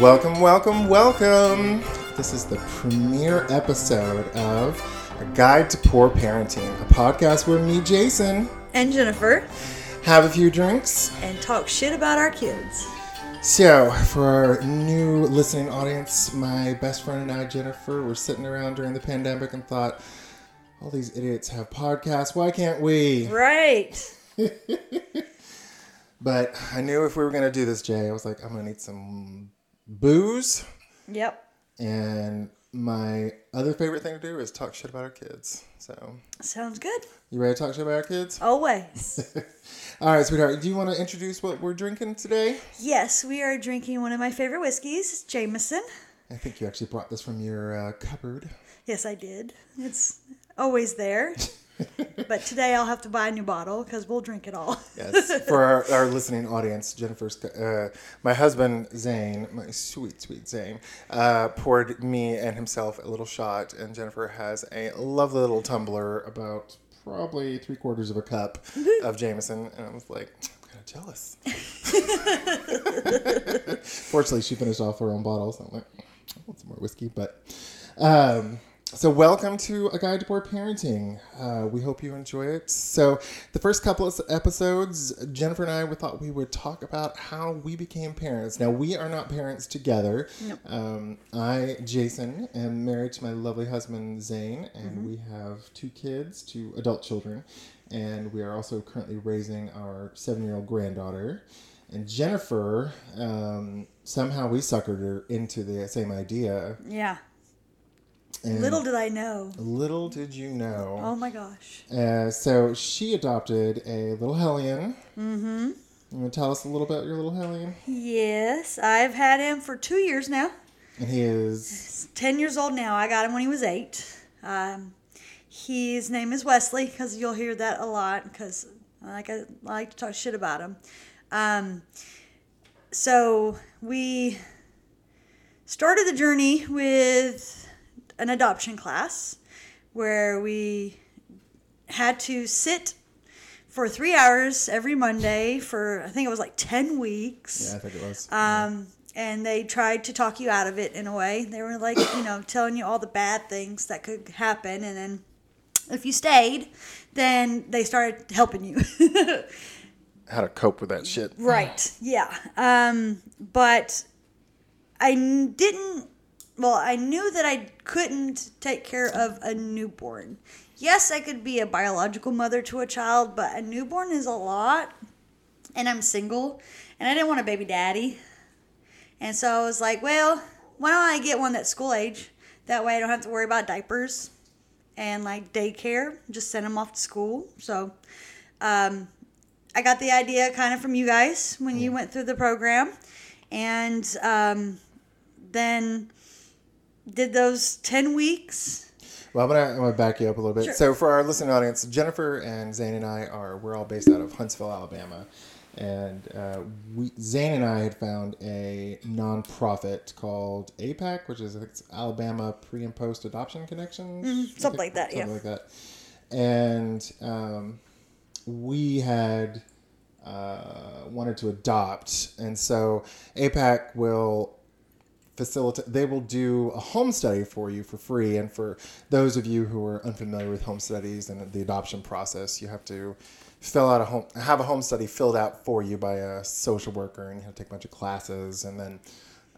Welcome, welcome, welcome. This is the premiere episode of A Guide to Poor Parenting, a podcast where me, Jason, and Jennifer have a few drinks and talk shit about our kids. So, for our new listening audience, my best friend and I, Jennifer, were sitting around during the pandemic and thought, all these idiots have podcasts. Why can't we? Right. but I knew if we were going to do this, Jay, I was like, I'm going to need some booze. Yep. And my other favorite thing to do is talk shit about our kids. So sounds good. You ready to talk shit about our kids? Always. All right, sweetheart. Do you want to introduce what we're drinking today? Yes, we are drinking one of my favorite whiskeys, Jameson. I think you actually brought this from your uh, cupboard. Yes, I did. It's always there. but today I'll have to buy a new bottle because we'll drink it all. yes. For our, our, listening audience, Jennifer's, uh, my husband Zane, my sweet, sweet Zane, uh, poured me and himself a little shot, and Jennifer has a lovely little tumbler, about probably three quarters of a cup of Jameson, and I was like, I'm kind of jealous. Fortunately, she finished off her own bottle, so I'm like, I want some more whiskey, but. Um, so, welcome to A Guide to Poor Parenting. Uh, we hope you enjoy it. So, the first couple of episodes, Jennifer and I we thought we would talk about how we became parents. Now, we are not parents together. Nope. Um, I, Jason, am married to my lovely husband, Zane, and mm-hmm. we have two kids, two adult children, and we are also currently raising our seven year old granddaughter. And Jennifer, um, somehow we suckered her into the same idea. Yeah and little did I know. Little did you know. Oh my gosh. Uh, so she adopted a little Hellion. Mm-hmm. You want to tell us a little about your little Hellion? Yes, I've had him for two years now. And he is He's ten years old now. I got him when he was eight. Um, his name is Wesley because you'll hear that a lot because I like I like to talk shit about him. Um, so we started the journey with an adoption class where we had to sit for three hours every Monday for I think it was like ten weeks. Yeah, I think it was. Um, and they tried to talk you out of it in a way. They were like, you know, telling you all the bad things that could happen, and then if you stayed, then they started helping you. How to cope with that shit. Right. Yeah. Um, but I didn't well, I knew that I couldn't take care of a newborn. Yes, I could be a biological mother to a child, but a newborn is a lot. And I'm single, and I didn't want a baby daddy. And so I was like, well, why don't I get one that's school age? That way I don't have to worry about diapers and like daycare. Just send them off to school. So um, I got the idea kind of from you guys when you went through the program. And um, then did those 10 weeks. Well, I'm gonna, I'm gonna back you up a little bit. Sure. So, for our listening audience, Jennifer and Zane and I are we're all based out of Huntsville, Alabama, and uh, we Zane and I had found a nonprofit called APAC, which is I think it's Alabama Pre and Post Adoption Connections, mm, something like that, something yeah, like that. And um, we had uh, wanted to adopt, and so APAC will facilitate they will do a home study for you for free. And for those of you who are unfamiliar with home studies and the adoption process you have to fill out a home have a home study filled out for you by a social worker and you have to take a bunch of classes. And then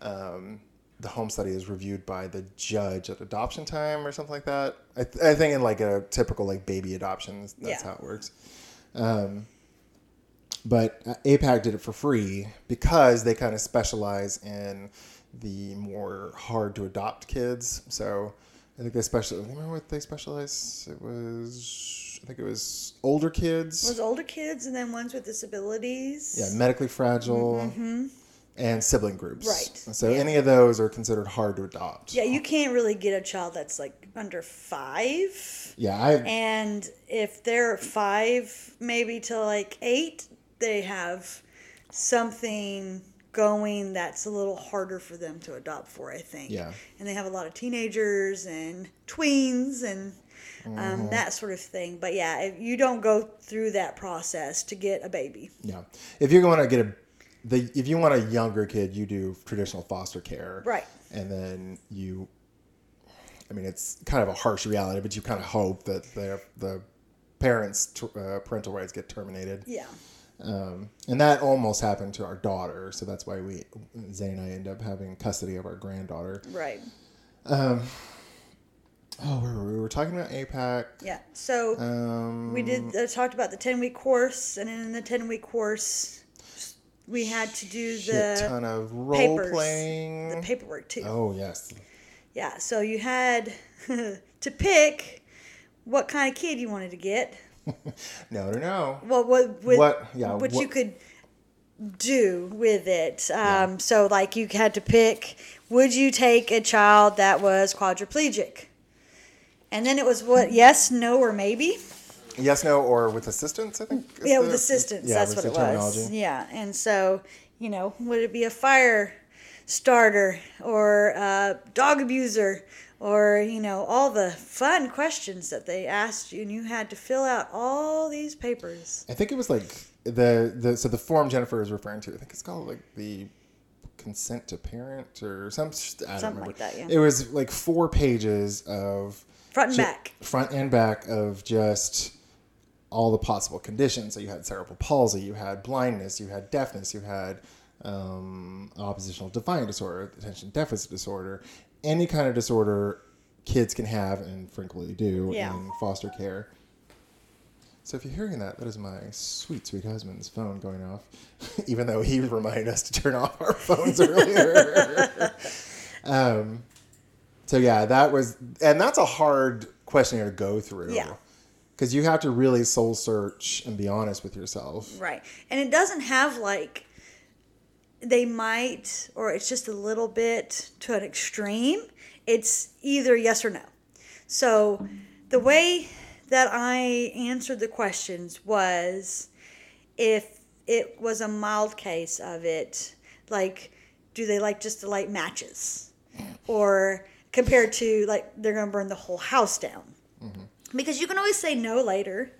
um, the home study is reviewed by the judge at adoption time or something like that. I, th- I think in like a typical like baby adoptions that's yeah. how it works. Um, but apac did it for free because they kind of specialize in the more hard to adopt kids. So I think they special. Remember what they specialize? It was I think it was older kids. It was older kids, and then ones with disabilities. Yeah, medically fragile. Mm-hmm. And sibling groups. Right. So yeah. any of those are considered hard to adopt. Yeah, you can't really get a child that's like under five. Yeah, I. And if they're five, maybe to like eight, they have something going that's a little harder for them to adopt for, I think. Yeah. And they have a lot of teenagers and tweens and um, mm-hmm. that sort of thing. But yeah, if you don't go through that process to get a baby. Yeah. If you're going to get a the if you want a younger kid, you do traditional foster care, Right. And then you, I mean, it's kind of a harsh reality, but you kind of hope that the the parents' uh, parental rights get terminated. Yeah. Um, and that almost happened to our daughter, so that's why we Zay and I end up having custody of our granddaughter. Right. Oh, where were we? We were talking about APAC. Yeah. So Um, we did uh, talked about the ten week course, and in the ten week course, we had to do the ton of role papers, playing. the paperwork too. oh yes, Yeah. So you had to pick what kind of kid you wanted to get. no, no, no. Well, what with, What- yeah, what, what- you could do with it. Um, So, like, you had to pick: would you take a child that was quadriplegic? And then it was what? Yes, no, or maybe. Yes, no, or with assistance. I think. Yeah, with assistance. yeah, that's what it was. Yeah, and so you know, would it be a fire starter or a dog abuser? Or you know all the fun questions that they asked you, and you had to fill out all these papers. I think it was like the the so the form Jennifer is referring to. I think it's called like the consent to parent or some. I don't Something remember. like that, yeah. It was like four pages of Front and ju- back. front and back of just all the possible conditions. So you had cerebral palsy, you had blindness, you had deafness, you had um, oppositional defiant disorder, attention deficit disorder, any kind of disorder kids can have and frequently do Yeah. in foster care. So if you're hearing that, that is my sweet, sweet husband's phone going off, even though he reminded us to turn off our phones earlier. um, so yeah, that was, and that's a hard questionnaire to go through. Yeah. Because you have to really soul search and be honest with yourself. Right. And it doesn't have like they might or it's just a little bit to an extreme. It's either yes or no. So the way that I answered the questions was if it was a mild case of it, like do they like just to light matches? Or compared to like they're going to burn the whole house down mm-hmm. because you can always say no later.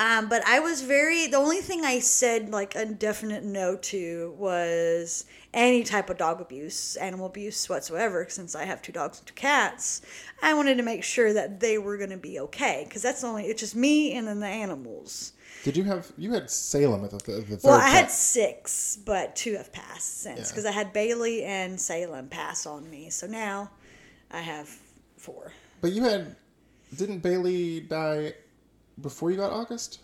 Um, but I was very the only thing I said like a definite no to was any type of dog abuse, animal abuse whatsoever. Since I have two dogs and two cats, I wanted to make sure that they were going to be okay because that's only it's just me and then the animals. Did you have, you had Salem at the, the, the third Well, I had six, but two have passed since Yeah. because I had Bailey and Salem pass on me. So now I have four. But you had, didn't Bailey die before you got August?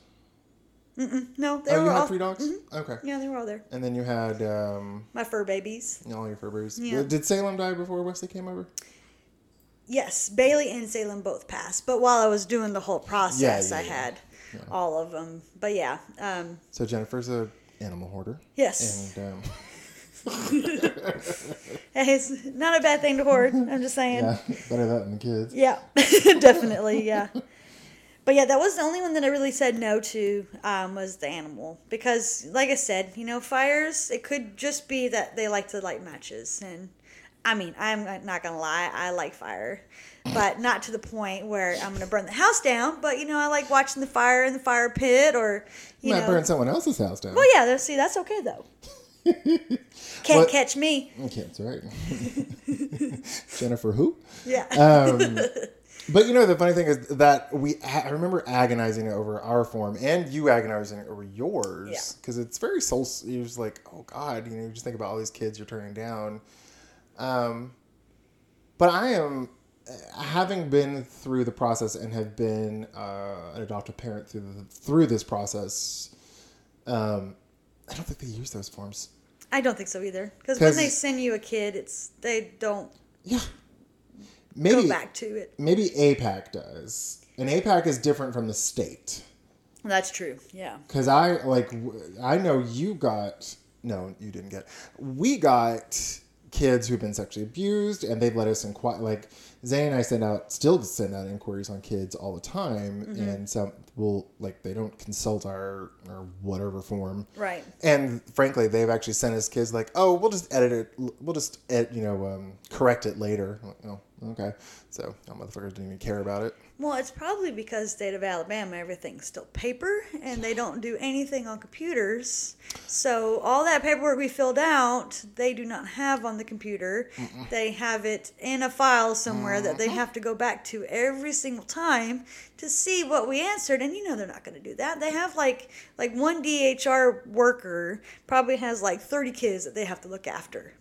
No, they oh, were you had all three dogs? Okay. Yeah, they were all there. And then you had um, My fur babies. all your Furbies. Yeah. Did Salem die before Wesley came over? Yes, Bailey and Salem both passed. But while I was doing the whole process, yeah, I yeah. had all of them. But yeah, um, So Jennifer's a animal hoarder. yes. And um, it's not a bad thing to hoard. I'm just saying. yeah, better that than the kids. Yeah, definitely. Yeah. But yeah, that was the only one that I really said no to um, was the animal because, like I said, you know, fires. It could just be that they like to light matches, and I mean, I'm not gonna lie, I like fire, but not to the point where I'm gonna burn the house down. But you know, I like watching the fire in the fire pit, or you might know, burn someone else's house down. well, yeah, see, that's okay though. Can't What- catch me. Okay, that's right. Jennifer who? Yeah. Um, but you know the funny thing is that we I remember agonizing over our form and you agonizing over yours Yeah. because it's very soul. You're just like, oh God, you know, you just think about all these kids you're turning down. Um, but I am having been through the process and have been uh, an adoptive parent through the, through this process. Um, I don't think they use those forms. I don't think so either. Because when they send you a kid, it's they don't Yeah, go maybe back to it. maybe APAC does, and APAC is different from the state. That's true. Yeah. Because I like, I know you got no, you didn't get. We got kids who've been sexually abused, and they've let us inquire. Like Zay and I send out, still send out inquiries on kids all the time, and some will like they don't consult our or whatever form. Right. And frankly, they've actually sent us kids like, "Oh, we'll just edit it. We'll just ed, you know um, correct it later." Like, oh, Okay. So, that motherfuckers didn't even care about it. Well, it's probably because state of Alabama, everything's still paper and they don't do anything on computers. So all that paperwork we filled out, they do not have on the computer. They have it in a file somewhere that they mm-hmm. have to go back to every single time to see what we answered. And you know they're not going to do that. They have like like one DHR worker probably has like 30 kids that they have to look after.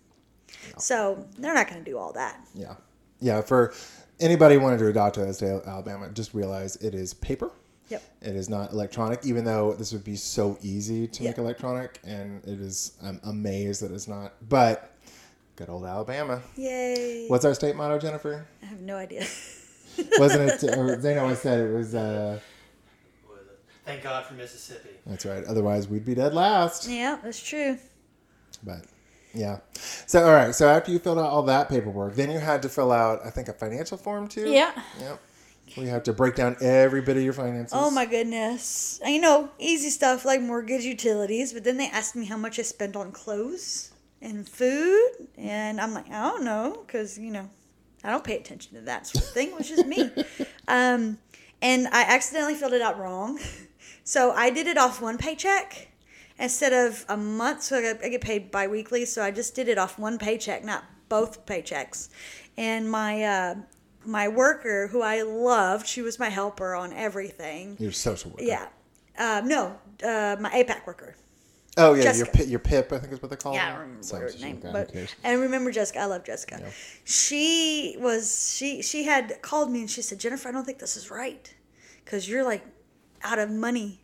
So they're not going to do all that. Yeah. Yeah. For anybody wanting to adopt a state of Alabama, just realize it is paper. Yep. It is not electronic, even though this would be so easy to make electronic, and it is. I'm amazed that it's not. But good old Alabama. Yay. What's our state motto, Jennifer? I have no idea. Wasn't it? Or Zane always said it was. Uh, What was it? Thank God for Mississippi. that's right. Otherwise, we'd be dead last. yeah, that's true. But yeah. So all right. So after you filled out all that paperwork, then you had to fill out, I think, a financial form too. Yeah. Yep. We have to break down every bit of your finances. Oh my goodness. You know, easy stuff like mortgage, utilities, but then they asked me how much I spent on clothes and food, and I'm like, I don't know, because you know, I don't pay attention to that sort of thing. which is me. Um, and I accidentally filled it out wrong, so I did it off one paycheck instead of a month. So I get, I get paid biweekly, so I just did it off one paycheck, not both paychecks. And my uh, my worker, who I loved, she was my helper on everything. Your social worker. Yeah. Uh, no, uh, my APAC worker. Oh yeah, your Jessica. Your PIP, I think is what they call it. Yeah, I don't remember her name, but and remember Jessica. I love Jessica. Yeah. She was she she had called me and she said, Jennifer, I don't think this is right, because you're like out of money.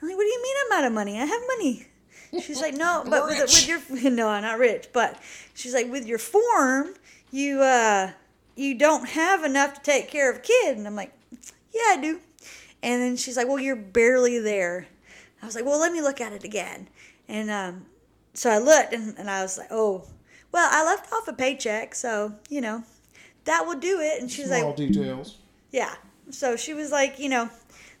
I'm like, what do you mean I'm out of money? I have money. She's like, no, but with, with your no, I'm not rich, but she's like, with your form, you uh you don't have enough to take care of a kid, and I'm like, yeah, I do. And then she's like, well, you're barely there. I was like, well, let me look at it again. And um, so I looked and, and I was like, oh, well, I left off a paycheck, so, you know, that will do it. And she's Small like, details. yeah. So she was like, you know,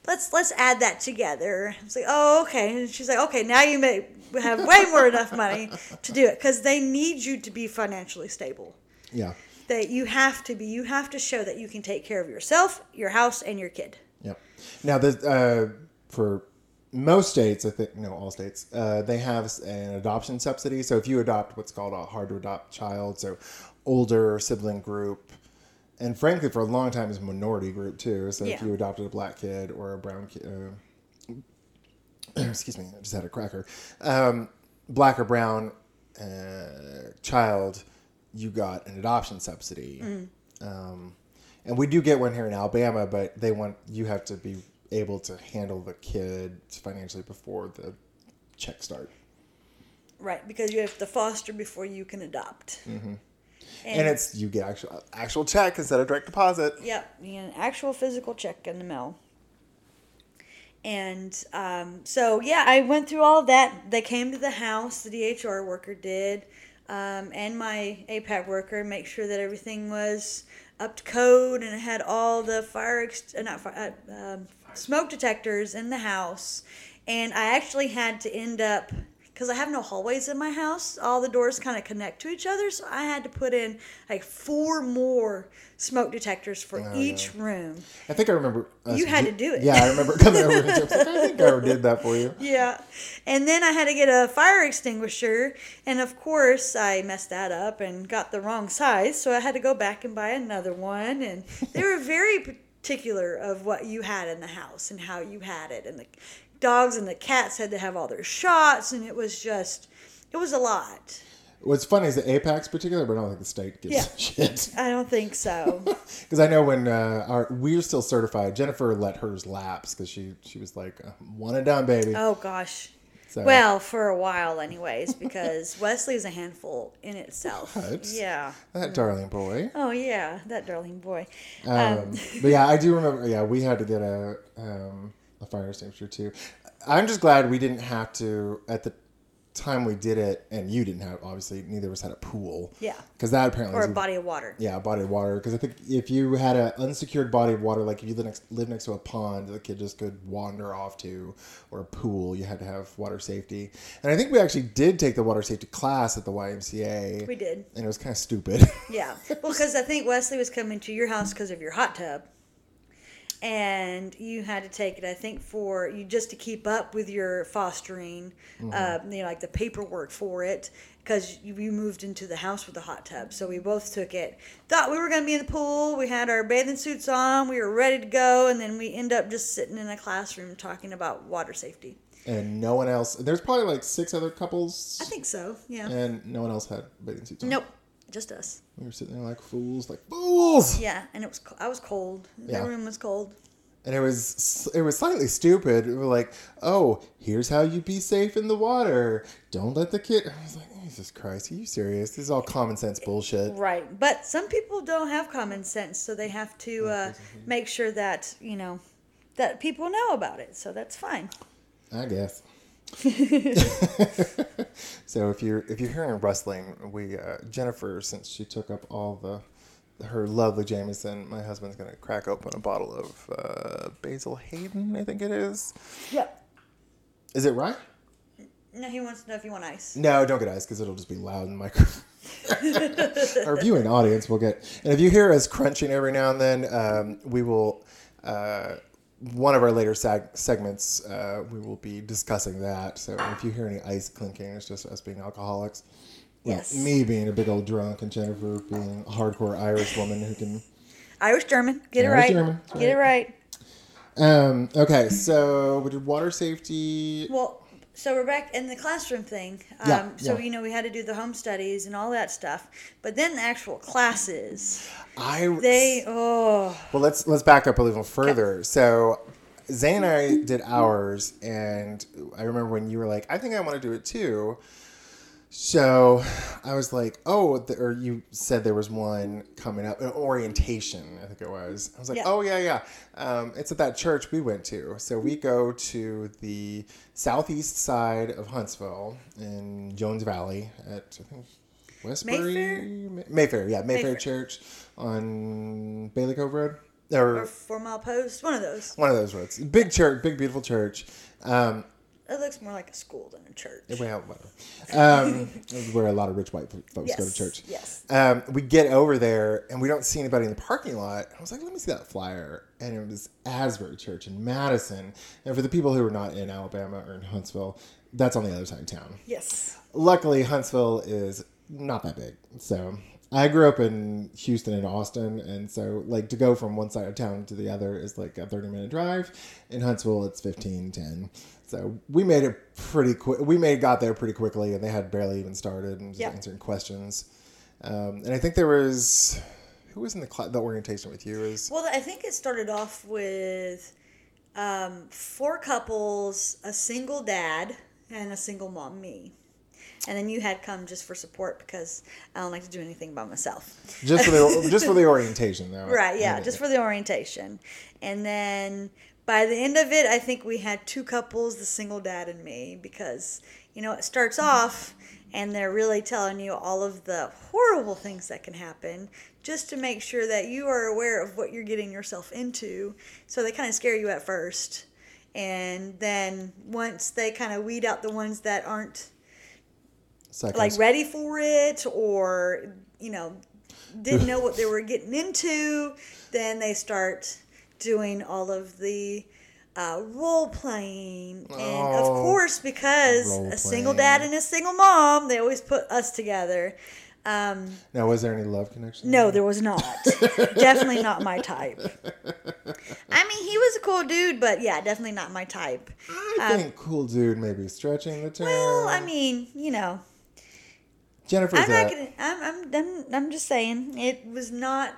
let's let's add that together. I was like, oh, okay. And she's like, okay, now you may have way more enough money to do it because they need you to be financially stable. Yeah. That you have to be. You have to show that you can take care of yourself, your house, and your kid. Yep. Now, the, uh, for most states, I think, no, all states, uh, they have an adoption subsidy. So if you adopt what's called a hard to adopt child, so older sibling group, and frankly, for a long time, it's a minority group too. So if you adopted a black kid or a brown kid, uh, excuse me, I just had a cracker, um, black or brown uh, child, you got an adoption subsidy. Um, and we do get one here in Alabama, but they want you have to be able to handle the kid financially before the check start. Right, because you have to foster before you can adopt. Mm-hmm. And, it's you get actual actual check instead of direct deposit. Yep, you get an actual physical check in the mail. And um, so, yeah, I went through all of that. They came to the house, the DHR worker did, um, and my APAC worker, make sure that everything was up to code and it had all the fire, ex- uh, not fire, uh, um, smoke detectors in the house. And I actually had to end up, because I have no hallways in my house, all the doors kind of connect to each other. So I had to put in like four more smoke detectors for Oh, each room. I think I remember. us You had to do it. Yeah, I remember coming over. And I think I did that for you. Yeah. And then I had to get a fire extinguisher. And of course, I messed that up and got the wrong size. So I had to go back and buy another one. And they were very particular of what you had in the house and how you had it. And the dogs and the cats had to have all their shots. And it was just, it was a lot. What's funny is the APAC's particular, but I don't think the state gives Yeah. shit. I don't think so. Because I know when uh, our we're still certified, Jennifer let hers lapse because she she was like uh, one and done, baby. oh, gosh. So, Well, for a while, anyways, because Wesley's a handful in itself. What? Yeah. that darling boy. Oh, yeah. That darling boy. Um, but yeah, I do remember. Yeah, we had to get a um, a fire extinguisher too. I'm just glad we didn't have to at the time we did it, and you didn't have obviously neither of us had a pool. Yeah. Because that apparently or a body of water. Yeah, a body of water. Because I think if you had an unsecured body of water, like if you live next, live next to a pond, the kid just could wander off to, or a pool, you had to have water safety. And I think we actually did take the water safety class at the YMCA. We did. And it was kind of stupid. Yeah. Well, because I think Wesley was coming to your house because of your hot tub. And you had to take it, I think, for you just to keep up with your fostering, uh, you know, like the paperwork for it, because you, you moved into the house with the hot tub. So we both took it. Thought we were going to be in the pool. We had our bathing suits on. We were ready to go. And then we end up just sitting in a classroom talking about water safety. and no one else. There's probably like six other couples. I think so. Yeah. And no one else had bathing suits on. Nope. Just us. We were sitting there like fools, like fools. Yeah. And it was, I was cold. The Yeah. room was cold. and it was it was slightly stupid. We were like, "Oh, here's how you be safe in the water. Don't let the kid." I was like, "Jesus Christ, are you serious? This is all common sense bullshit." Right. But some people don't have common sense, so they have to uh, make sure that, you know, that people know about it. So that's fine. I guess. so if you're if you're hearing rustling, we uh, Jennifer, since she took up all the her lovely Jameson, my husband's gonna crack open a bottle of uh, Basil Hayden, I think it is. Yep. Is it right? No, he wants to know if you want ice. No, don't get ice because it'll just be loud in the microphone. Our viewing audience will get, and if you hear us crunching every now and then, um, we will. Uh, one of our later seg- segments, uh, we will be discussing that. So if you hear any ice clinking, it's just us being alcoholics. Well, Yes. me being a big old drunk, and Jennifer being a hardcore Irish woman who can. Irish German. Get it Irish right. German, Get it right. Um, okay, so we did water safety. Well, so we're back in the classroom thing. Um, Yeah, so, yeah. you know, we had to do the home studies and all that stuff. But then the actual classes, I they, oh, Well, let's let's back up a little further. So, Zane and I did ours, and I remember when you were like, "I think I want to do it too." So, I was like, "Oh," the, or you said there was one coming up, an orientation. I think it was. I was like, Yeah. "Oh yeah, yeah." Um, it's at that church we went to. So we go to the southeast side of Huntsville in Jones Valley at I think Westbury Mayfair? Mayfair, yeah, Mayfair, Mayfair. Church on Bailey Cove Road, or, or four mile post, one of those. one of those roads. Big church, big beautiful church. Um, It looks more like a school than a church. well, whatever. Um, where a lot of rich white folks go to church. yes. Um, we get over there and we don't see anybody in the parking lot. I was like, let me see that flyer. And it was Asbury Church in Madison. And for the people who are not in Alabama or in Huntsville, that's on the other side of town. Yes. luckily Huntsville is not that big. So I grew up in Houston and Austin, and so like to go from one side of town to the other is like a 30 minute drive. In Huntsville, it's 15, 10. So we made it pretty quick. We made got there pretty quickly, and they had barely even started and answering questions. Um, and I think there was who was in the cla the orientation with you is Well, I think it started off with um, four couples, a single dad, and a single mom, me. And then you had come just for support because I don't like to do anything by myself. just for the just for the orientation though. Right, yeah, just for the orientation. And then by the end of it, I think we had two couples, the single dad and me, because, you know, it starts mm-hmm. off and they're really telling you all of the horrible things that can happen just to make sure that you are aware of what you're getting yourself into. So they kind of scare you at first. And then once they kind of weed out the ones that aren't Seconds. like ready for it or you know didn't know what they were getting into then they start doing all of the uh, role playing and of Oh, course because a single dad and a single mom they always put us together um, now, was there any love connection? no there was not definitely not my type i mean he was a cool dude but yeah definitely not my type I think cool dude maybe stretching the term. Um, well i mean you know Jennifer's I'm not gonna. I'm, I'm. I'm. I'm just saying it was not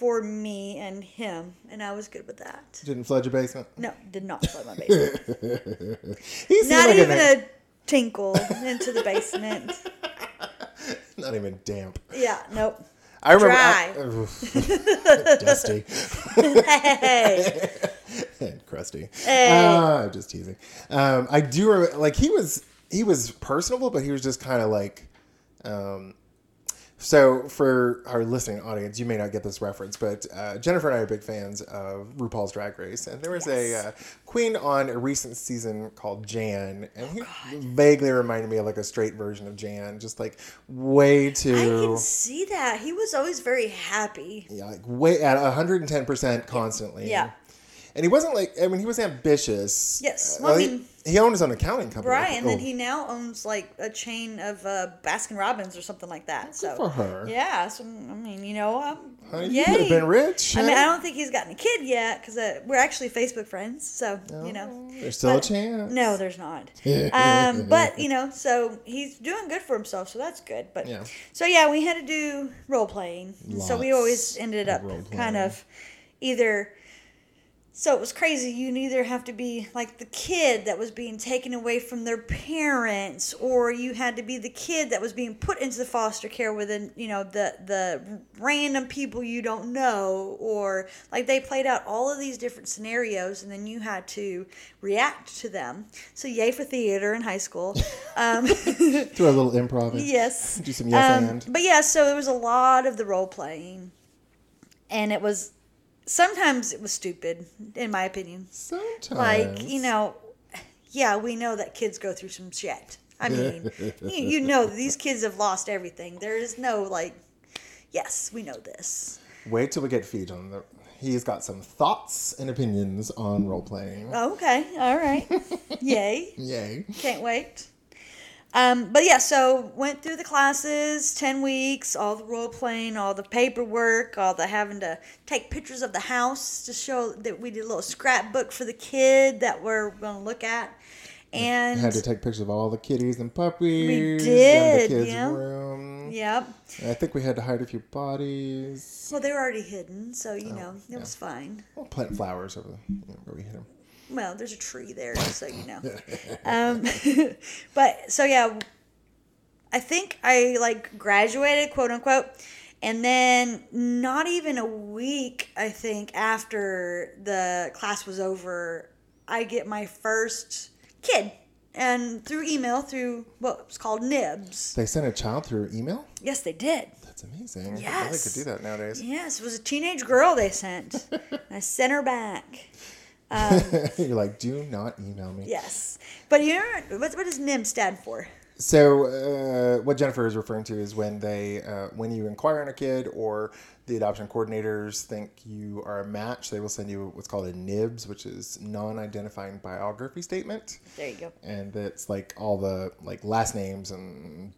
for me and him, and I was good with that. didn't flood your basement. No, did not flood my basement. Not like even a, a tinkle into the basement. not even damp. Yeah. Nope. I remember Dry. I- oof. dusty Hey. and crusty. Hey. Ah, just teasing. Um, I do remember, like he was he was personable, but he was just kind of like. Um, so for our listening audience, you may not get this reference, but uh, Jennifer and I are big fans of RuPaul's Drag Race, and there was Yes. a uh, queen on a recent season called Jan, and he Oh, vaguely reminded me of like a straight version of Jan, just like way too. I can see that. He was always very happy. Yeah, like way at 110% constantly. Yeah. And he wasn't like, I mean, he was ambitious. Yes. Uh, Well, I he- mean- he, owned his own accounting company. Right, and then Oh, he now owns like a chain of uh, Baskin Robbins or something like that. So for her. yeah, so I mean, you know, um, Honey, you could have been rich. I mean. I don't think he's gotten a kid yet because uh, we're actually Facebook friends. So you know, There's still but- a chance. no, there's not. um, but you know, so he's doing good for himself, so that's good. But Yeah. so yeah, we had to do role playing, so we always ended up kind of either. So it was crazy. You'd either have to be like the kid that was being taken away from their parents, or you had to be the kid that was being put into the foster care with, an, you know, the the random people you don't know, or like they played out all of these different scenarios, and then you had to react to them. So yay for theater in high school. Um, Do a little improv. yes. Do some yes Um, and. But yeah, so there was a lot of the role playing, and it was sometimes it was stupid, in my opinion. Sometimes. Like you know, yeah, we know that kids go through some shit. I mean, you, you know, these kids have lost everything. There is no like, yes, we know this. Wait till we get feet on the. He's got some thoughts and opinions on role playing. Okay, all right, yay. Yay. Can't wait. Um, but yeah, so went through the classes, ten weeks, all the role playing, all the paperwork, all the having to take pictures of the house to show that we did a little scrapbook for the kid that we're going to look at, and had to take pictures of all the kitties and puppies. We in did, the kids' yeah. room. yep. I think we had to hide a few bodies. Well, they were already hidden, so you know it yeah. was fine. We'll plant flowers over the, you know, where we hid them. Well, there's a tree there, so you know. um, but so yeah, I think I like graduated, quote unquote, and then not even a week, I think, after the class was over, I get my first kid, and through email, through what was called Nibs. They sent a child through email? Yes, they did. That's amazing. I they Yes. could do that nowadays. Yes, it was a teenage girl they sent. I sent her back. You're like, do not email me. Yes, but you know what? What does NIM stand for? So, uh, what Jennifer is referring to is when they, uh, when you inquire on a kid or the adoption coordinators think you are a match, they will send you what's called a NIBS, which is non-identifying biography statement. There you go. and it's like all the like last names and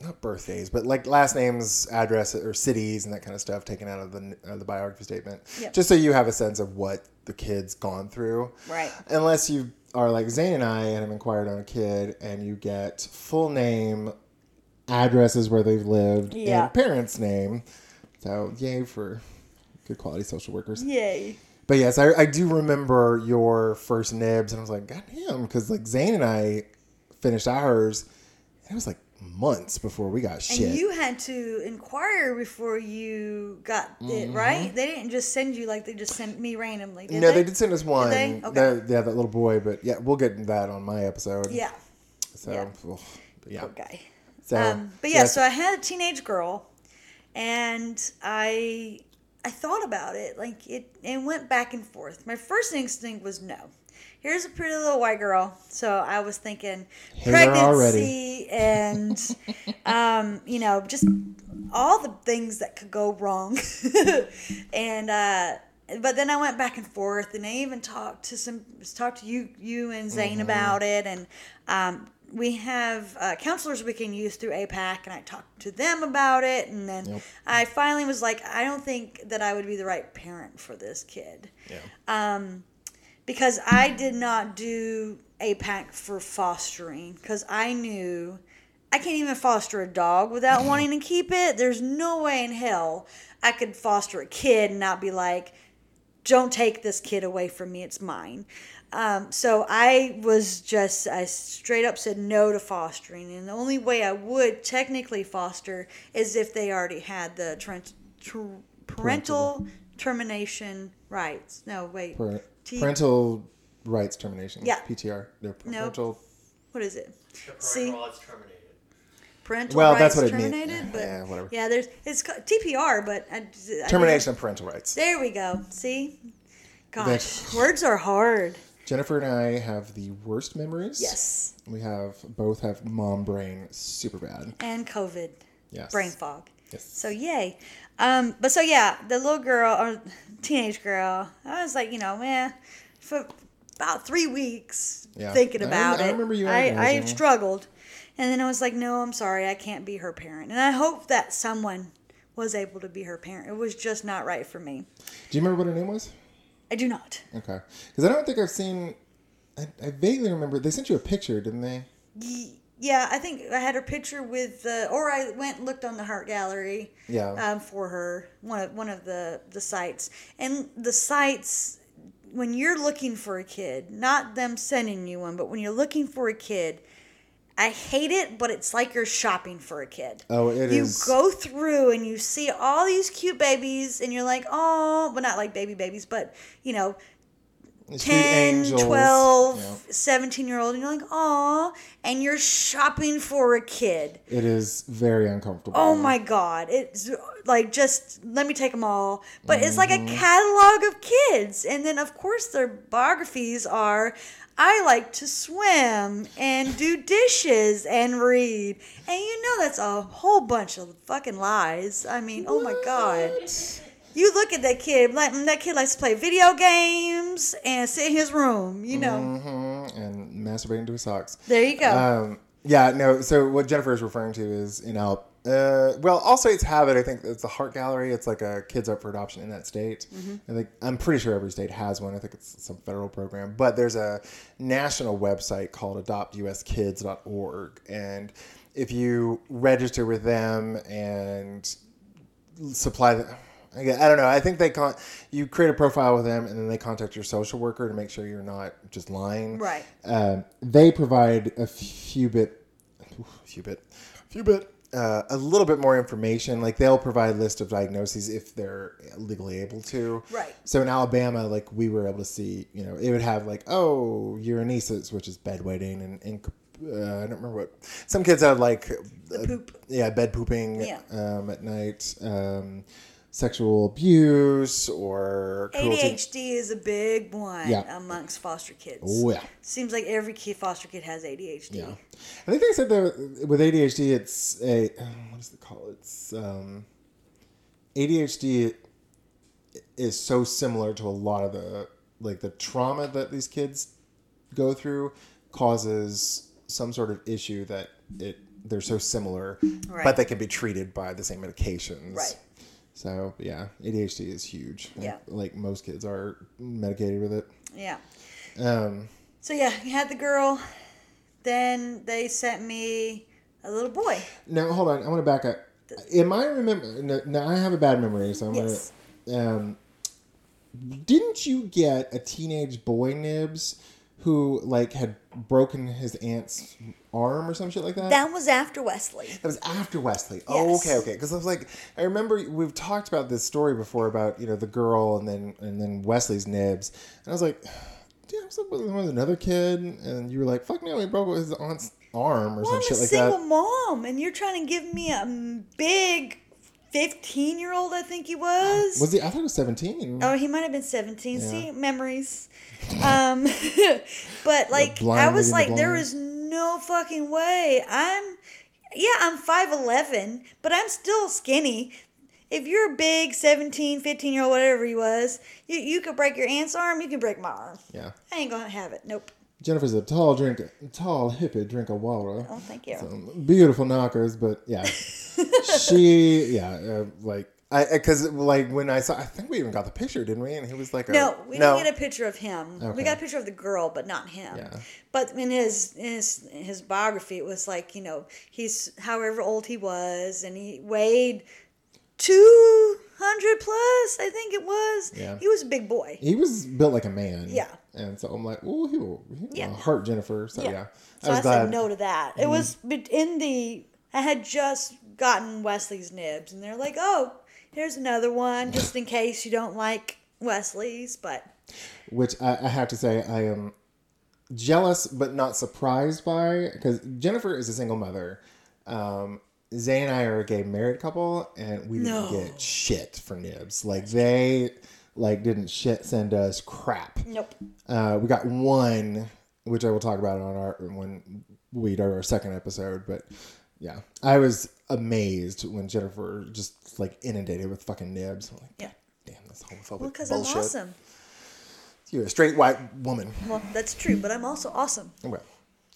not birthdays, but like last names, address or cities and that kind of stuff taken out of the uh, the biography statement, Yep. just so you have a sense of what the kid's gone through. Right. Unless you are like Zane and I and have inquired on a kid and you get full name, addresses where they've lived, Yeah. and parents' name. So yay for good quality social workers. Yay. But yes, I, I do remember your first nibs, and I was like, God damn, because like Zane and I finished ours, and it was like months before we got shit. And you had to inquire before you got it, right? They didn't just send you like they just sent me randomly. Did Mm-hmm. no, they? they did send us one. they? Okay. Yeah, that little boy. But yeah, we'll get into that on my episode. Yeah. So, yeah. but yeah. Poor guy. So, Um, but yeah, yes, so I had a teenage girl, and I I thought about it like it and went back and forth. My first instinct was no. Here's a pretty little white girl, so I was thinking pregnancy and um, you know just all the things that could go wrong, and. uh but then I went back and forth, and I even talked to some talked to you you and Zane Mm-hmm. about it, and um, we have uh, counselors we can use through APAC, and I talked to them about it, and then Yep. I finally was like, I don't think that I would be the right parent for this kid yeah. um, because I did not do APAC for fostering because I knew I can't even foster a dog without wanting to keep it. There's no way in hell I could foster a kid and not be like, don't take this kid away from me, it's mine. Um, so I was just, I straight up said no to fostering. And the only way I would technically foster is if they already had the tren- tr- parental termination rights. No, wait. Par- T- parental rights termination. Yeah. PTR. No, No. parental. what is it? The See? parental rights terminated. Parental Well, rights that's what it means. terminated, but Yeah, whatever. yeah, there's it's ca- TPR, but I, I Termination of parental rights. There we go. See, gosh, That's- words are hard. Jennifer and I have the worst memories. Yes, We have both have mom brain super bad. and COVID, Yes. brain fog. Yes. So yay. Um, but so yeah, the little girl or teenage girl, I was like, you know, man, for about three weeks Yeah. thinking I- about I it. remember you I, I struggled, and then I was like, no, I'm sorry, I can't be her parent, and I hope that someone was able to be her parent. It was just not right for me. Do you remember what her name was? I do not. Okay. Because I don't think I've seen. I, I vaguely remember they sent you a picture, didn't they? Ye- Yeah, I think I had her picture with, uh, or I went and looked on the Heart Gallery. Yeah. Um, for her, one of one of the the sites, and the sites when you're looking for a kid, not them sending you one, but when you're looking for a kid, I hate it, but it's like you're shopping for a kid. Oh, it you is- go through and you see all these cute babies, and you're like, oh, but not like baby babies, but you know, Street 10, Angels. 12, Yeah. 17 year old, and you're like, aw, and you're shopping for a kid. It is very uncomfortable. Oh my God. It's like just, let me take them all. But it's like Mm-hmm. a catalog of kids. And then, of course, their biographies are I like to swim and do dishes and read. And you know, that's a whole bunch of fucking lies. I mean, oh my God. You look at that kid, like that kid likes to play video games and sit in his room, you know. hmm And masturbating to his socks. There you go. Um, yeah, no. So what Jennifer is referring to is you know Uh, well, also it's habit. I think it's the Heart Gallery. It's like a kids up for adoption in that state. Mm-hmm. I think I'm pretty sure every state has one. I think it's some federal program, but there's a national website called AdoptUSKids.org, and if you register with them and supply the I don't know. I think they con- you create a profile with them and then they contact your social worker to make sure you're not just lying. Right. Um, they provide a few bit, a few bit, a few bit, uh, a little bit more information. Like they'll provide a list of diagnoses if they're legally able to. Right. So in Alabama, like we were able to see, you know, it would have like, oh, enuresis, which is bedwetting, and, and uh, I don't remember what. Some kids have like uh, poop. yeah, bed pooping Yeah. um, at night, um, sexual abuse or cruelty. ADHD is a big one Yeah. amongst foster kids. Oh yeah. Seems like every kid foster kid has ADHD. Yeah, I think they said that with ADHD, it's a what does it call it? It's um, ADHD is so similar to a lot of the like the trauma that these kids go through causes some sort of issue that it they're so similar, Right. but they can be treated by the same medications. Right. So yeah, ADHD is huge. Yeah. Like most kids are medicated with it. Yeah. Um, So yeah, you had the girl. Then they sent me a little boy. No, hold on. I want to back up. Am I remember? No, no, I have a bad memory, so I'm Yes. gonna. Um, didn't you get a teenage boy nibs who like had broken his aunt's arm or some shit like that? That was after Wesley. That was after Wesley. Oh, okay, okay. Because I was like, I remember we've talked about this story before about you know the girl and then and then Wesley's nibs, and I was like, dude, I was like, there another kid? And you were like, fuck no, he broke his aunt's arm or Well, some I'm shit a single mom, and you're trying to give me a big 15 year old, I think he was. Was he? I thought he was seventeen. Oh, he might have been 17. Yeah. See, memories. Um, but like, I was leading the like, there is no fucking way. I'm, yeah, I'm 5'11, but I'm still skinny. If you're a big 17, 15 year old, whatever he was, you, you could break your aunt's arm, you can break my arm. Yeah. I ain't gonna have it. Nope. Jennifer's a tall drink, tall hippie drink of water. Oh, thank you. Some beautiful knockers, but yeah, she yeah uh, like I because like when I saw I think we even got the picture, didn't we? And he was like a, No, we didn't get a picture of him. Okay. We got a picture of the girl, but not him. Yeah. But in his in his in his biography, it was like you know he's however old he was, and he weighed two hundred plus. I think it was. Yeah. He was a big boy. He was built like a man. Yeah. And so I'm like, oh, he will, he will Yeah. heart Jennifer. So yeah, So I I, was glad. said no to that. It was in the. I had just gotten Wesley's nibs, and they're like, "Oh, here's another one, just in case you don't like Wesley's." But Which I, I have to say, I am jealous but not surprised by because Jennifer is a single mother. Um, Zay and I are a gay married couple, and we didn't No. get shit for nibs. Like they like didn't shit send us crap. Nope. Uh, we got one, which I will talk about on our when we do our second episode. But yeah, I was amazed when Jennifer just like inundated with fucking nibs. I'm like, Yeah. damn, that's homophobic Well, because I'm awesome. You're a straight white woman. Well, that's true, but I'm also awesome. Well,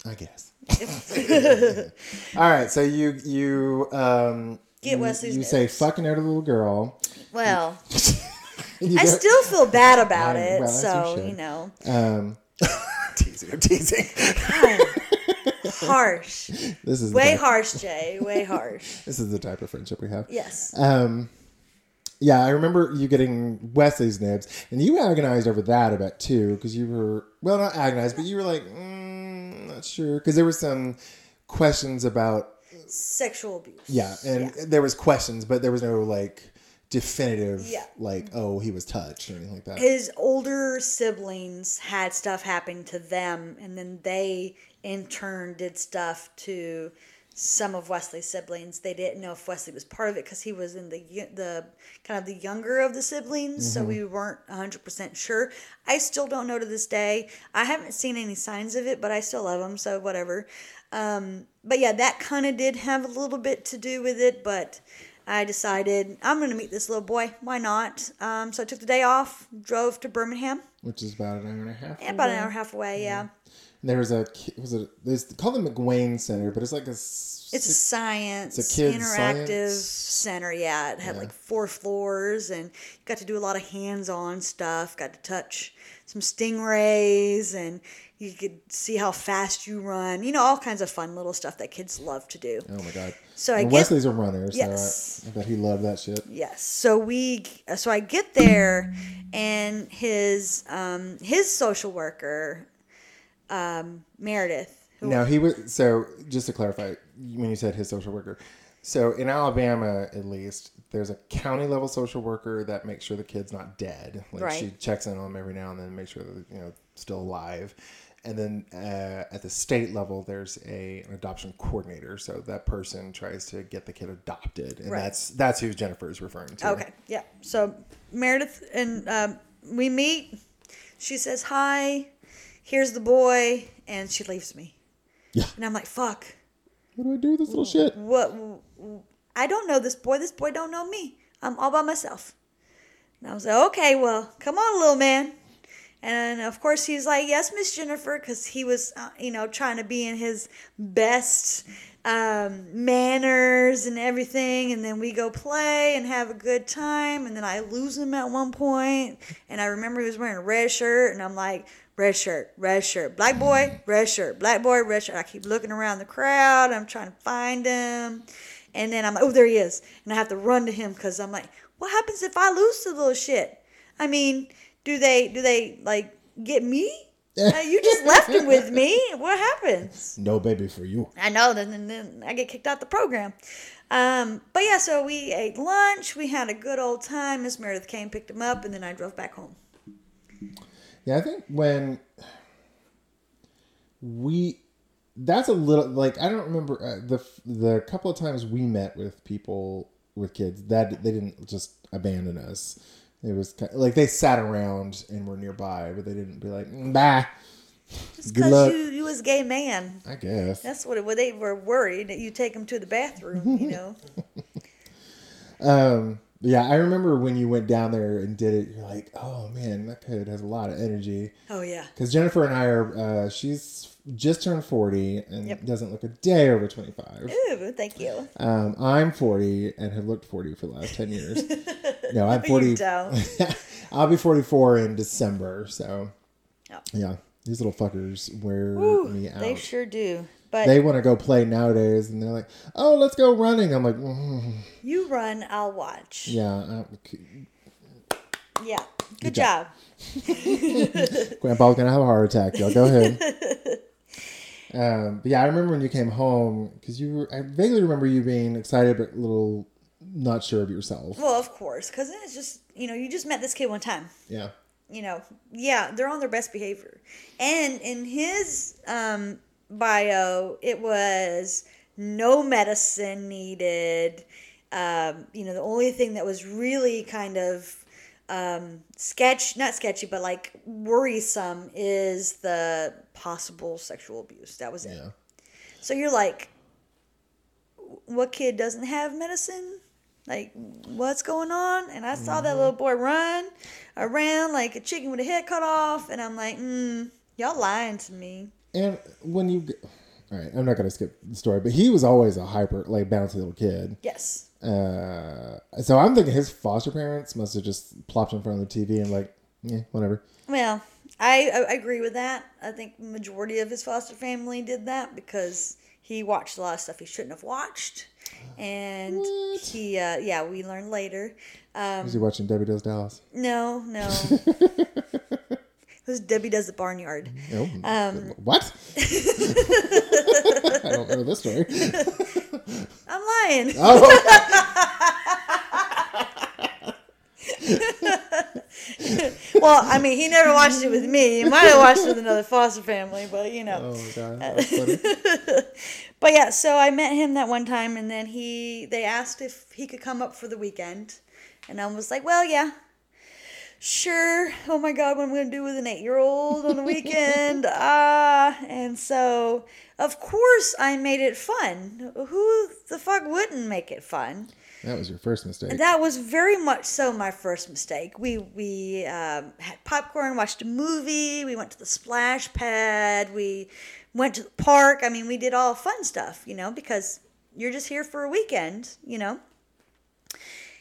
I guess. All right, so you you um Get you, Wesley's you say fucking out a little girl. well, You I still feel bad about Yeah, it, well, you so should. you know, um teasing, I'm teasing. harsh, This is way harsh, Jay, way harsh. This is the type of friendship we have. Yes. Um, yeah, I remember you getting Wesley's nibs, and you agonized over that a bit too, because you were well, not agonized, but you were like, mm, not sure, because there were some questions about Sexual abuse. yeah, and there was questions, but there was no like definitive Yeah. like oh he was touched or anything like that. his older siblings had stuff happen to them and then they in turn did stuff to some of Wesley's siblings. They didn't know if Wesley was part of it because he was in the the kind of the younger of the siblings, so we weren't 100% sure. I still don't know to this day. I haven't seen any signs of it, but I still love him, so whatever. Um, but yeah, that kind of did have a little bit to do with it, but I decided I'm going to meet this little boy. Why not? Um, so I took the day off, drove to Birmingham, which is about an hour and a half. yeah, about an hour and a half away. Yeah, And there was a was it there's called the McWane Center, but it's like a it's a science It's a kids' interactive science? center. Yeah, it had like four floors, and got to do a lot of hands-on stuff. Got to touch some stingrays, and you could see how fast you run. You know, all kinds of fun little stuff that kids love to do. oh my god. So I and get- Wesley's a runner, so Yes. I, I bet he loved that shit. Yes. So we so I get there and his um his social worker um Meredith who Now he was so just to clarify when you said his social worker. So in Alabama, at least, there's a county level social worker that makes sure the kid's not dead. Like she checks in on them every now and then, and make sure that you know still alive. And then uh, at the state level, there's a an adoption coordinator. So that person tries to get the kid adopted, and Right. that's that's who Jennifer is referring to. Okay. Yeah. So Meredith and um, we meet. She says hi. Here's the boy, and she leaves me. Yeah. And I'm like, fuck. What do I do with this little shit? What? I don't know this boy. This boy don't know me. I'm all by myself. And I was like, okay, well, come on, little man. And of course, he's like, yes, Miss Jennifer, because he was, uh, you know, trying to be in his best um, manners and everything. And then we go play and have a good time. And then I lose him at one point. And I remember he was wearing a red shirt. And I'm like, red shirt, red shirt, black boy, red shirt, black boy, red shirt. I keep looking around the crowd. I'm trying to find him. And then I'm like, oh, there he is. And I have to run to him because I'm like, what happens if I lose the little shit? I mean, do they, do they like get me? Uh, you just left him with me. What happens? No baby for you. I know. Then, then, I get kicked out the program. Um, but yeah, so we ate lunch. We had a good old time. Miss Meredith came, picked him up, and then I drove back home. Yeah, I think when we that's a little like I don't remember uh, the the couple of times we met with people with kids that they didn't just abandon us. It was kind like they sat around and were nearby, but they didn't be like bah. Just because you, you was a gay man. I guess. That's what it, well, they were worried that you take him to the bathroom, you know. Um, yeah, I remember when you went down there and did it. You're like, oh man, that kid has a lot of energy. Oh yeah. Because Jennifer and I are, uh, she's just turned forty and Yep. doesn't look a day over twenty five. Ooh, thank you. Um, I'm 40 and have looked 40 for the last 10 years. no, I'm 40. You don't. I'll be 44 in December. So, Oh. yeah, these little fuckers wear Ooh, me out. they sure do. But they want to go play nowadays and they're like, oh, let's go running. I'm like, mm, you run, I'll watch. yeah, Yeah. Good, Good job. job. Grandpa's going to have a heart attack. Y'all go ahead. Um, but yeah, I remember when you came home because you were, I vaguely remember you being excited but a little not sure of yourself. Well, of course, because it's just you know you just met this kid one time, Yeah. you know, yeah, they're on their best behavior. And in his um, bio, it was no medicine needed. Um, you know, the only thing that was really kind of um, sketch, not sketchy, but like worrisome is the possible sexual abuse. That was it. Yeah. So you're like, what kid doesn't have medicine? Like, what's going on? And I saw that little boy run around like a chicken with a head cut off, and I'm like, mm, y'all lying to me. And when you, all right, I'm not gonna skip the story, but he was always a hyper, like bouncy little kid. Yes. Uh, so I'm thinking his foster parents must have just plopped in front of the TV and like, yeah, whatever. Well, I, I agree with that. I think majority of his foster family did that because he watched a lot of stuff he shouldn't have watched. And What? he, uh, yeah, we learned later. Um, Was he watching Debbie Does Dallas? no, no. it was Debbie Does the Barnyard. No. Um, what? I don't know this story. I'm lying. Oh, Well, I mean, he never watched it with me. He might have watched it with another foster family, but you know. oh god. But yeah, so I met him that one time, and then he they asked if he could come up for the weekend, and I was like, well, yeah, sure. Oh my God, what am I gonna do with an eight year old on the weekend? Ah, and so of course I made it fun. Who the fuck wouldn't make it fun? That was your first mistake. That was very much so my first mistake. We we um, had popcorn, watched a movie, we went to the splash pad, we went to the park. I mean, we did all fun stuff, you know, because you're just here for a weekend, you know.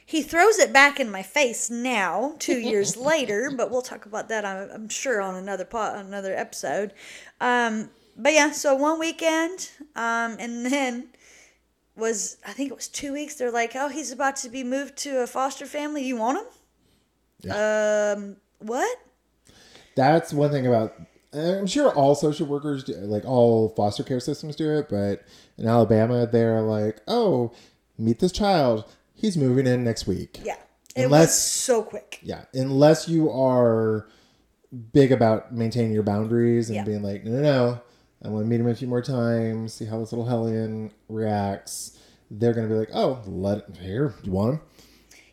He throws it back in my face now, two years later, but we'll talk about that, I'm, I'm sure, on another po- another episode. Um, but yeah, so one weekend, um, and then was I think it was two weeks. They're like, oh, he's about to be moved to a foster family. You want him? Um, what? That's one thing about. I'm sure all social workers, do, like all foster care systems, do it. But in Alabama, they're like, "Oh, meet this child. He's moving in next week." Yeah, it was Unless- so quick. Yeah, unless you are big about maintaining your boundaries and Yeah. being like, no, no, no, I want to meet him a few more times, see how this little hellion reacts. They're gonna be like, oh, let here, you want him?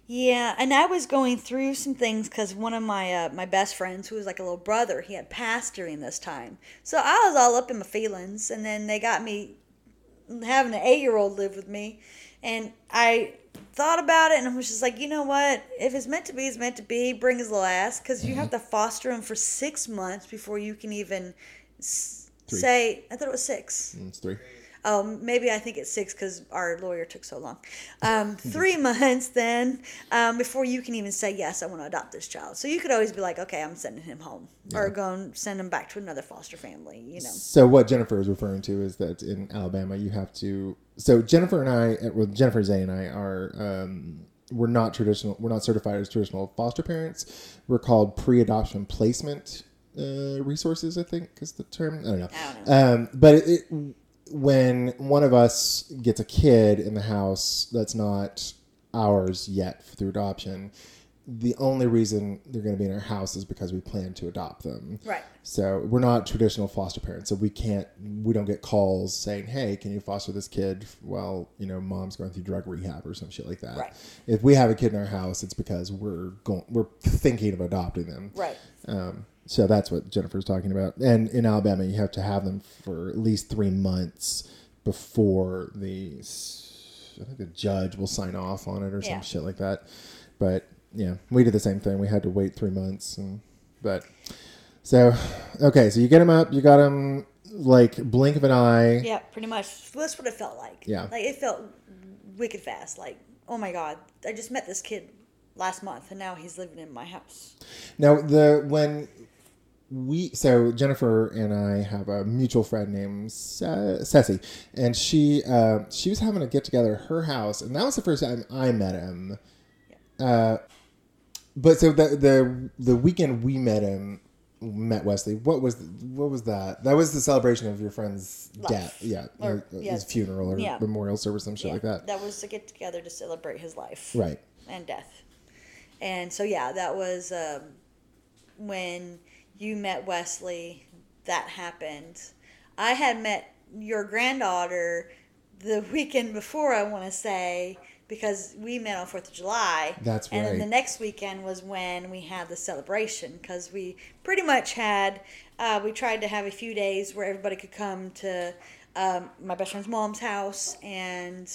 Yeah, and I was going through some things because one of my uh, my best friends, who was like a little brother, he had passed during this time. So I was all up in my feelings, and then they got me having an eight year old live with me, and I thought about it, and I was just like, you know what? If it's meant to be, it's meant to be. Bring his little ass, because you have to foster him for six months before you can even s- Three. say. I thought it was six. Mm, It's three. Oh, maybe I think it's six because our lawyer took so long. Um, three months then um, before you can even say yes, I want to adopt this child. So you could always be like, okay, I'm sending him home, or go and send him back to another foster family. You know, So what Jennifer is referring to is that in Alabama you have to. So Jennifer and I, uh, well, Jennifer Zay and I are. Um, we're not traditional. We're not certified as traditional foster parents. We're called pre-adoption placement uh, resources. I think is the term. I don't know. I don't know. Um, but it, it, when one of us gets a kid in the house that's not ours yet through adoption, the only reason they're going to be in our house is because we plan to adopt them. right? So we're not traditional foster parents, so we can't, we don't get calls saying, "Hey, can you foster this kid?" While you know, mom's going through drug rehab or some shit like that. Right. If we have a kid in our house, it's because we're going, we're thinking of adopting them. Right. Um, so that's what Jennifer's talking about. And in Alabama, you have to have them for at least three months before the, I think the judge will sign off on it or Yeah. some shit like that. But yeah, we did the same thing. We had to wait three months, and but so okay, so you get them up, you got them like blink of an eye. Yeah, pretty much. That's what it felt like. Yeah. like it felt wicked fast. Like, oh my god, I just met this kid last month, and now he's living in my house. Now the when we so Jennifer and I have a mutual friend named Ce- Ceci, and she uh, she was having a get together at her house, and that was the first time I met him. Uh, but so the the the weekend we met him, met Wesley. What was what was that? That was the celebration of your friend's death. Yeah, Or- uh, his funeral or Yeah. memorial service, some shit Yeah, like that. That was to get together to celebrate his life. Right. and death. And so yeah, that was um, when you met Wesley, that happened. I had met your granddaughter the weekend before, I want to say, because we met on 4th of July. That's And then the next weekend was when we had the celebration because we pretty much had, uh, we tried to have a few days where everybody could come to um, my best friend's mom's house and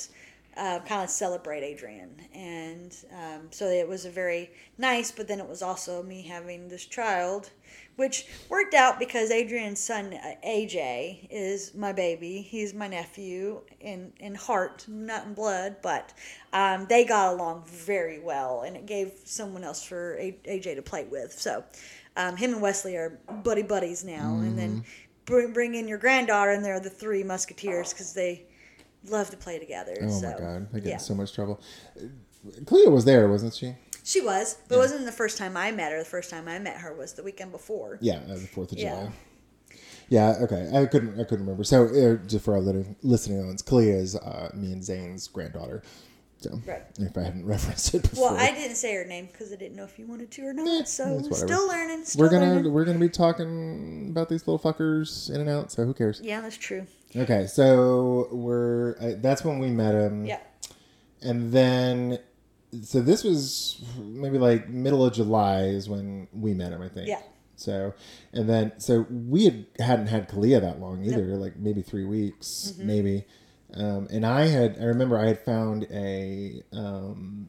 uh, kind of celebrate Adrian. And um, so it was a very nice, but then it was also me having this child, which worked out because Adrian's son, uh, AJ, is my baby. He's my nephew in, in heart, not in blood, but um, they got along very well, and it gave someone else for AJ to play with. So um, him and Wesley are buddy buddies now. And then bring, bring in your granddaughter, and they're the three musketeers because they love to play together. Oh so, my god, they get yeah. in so much trouble. Cleo was there, wasn't she? She was, but it wasn't the first time I met her. The first time I met her was the weekend before. Yeah, uh, the Fourth of Yeah. July. Yeah, okay. I couldn't. I couldn't remember. So, uh, just for our little listening audience, Clea is uh, me and Zane's granddaughter. So, Right. if I hadn't referenced it before, Well, I didn't say her name because I didn't know if you wanted to or not. Eh, so still learning. Still we're gonna learning. we're gonna be talking about these little fuckers in and out. So who cares? Yeah, that's true. Okay, so we're uh, that's when we met him. Yeah. and then so this was maybe like middle of July is when we met him, I think. Yeah. So, and then so we had hadn't had Kalia that long either, like maybe three weeks, Mm-hmm. maybe. Um, and I had I remember I had found a um,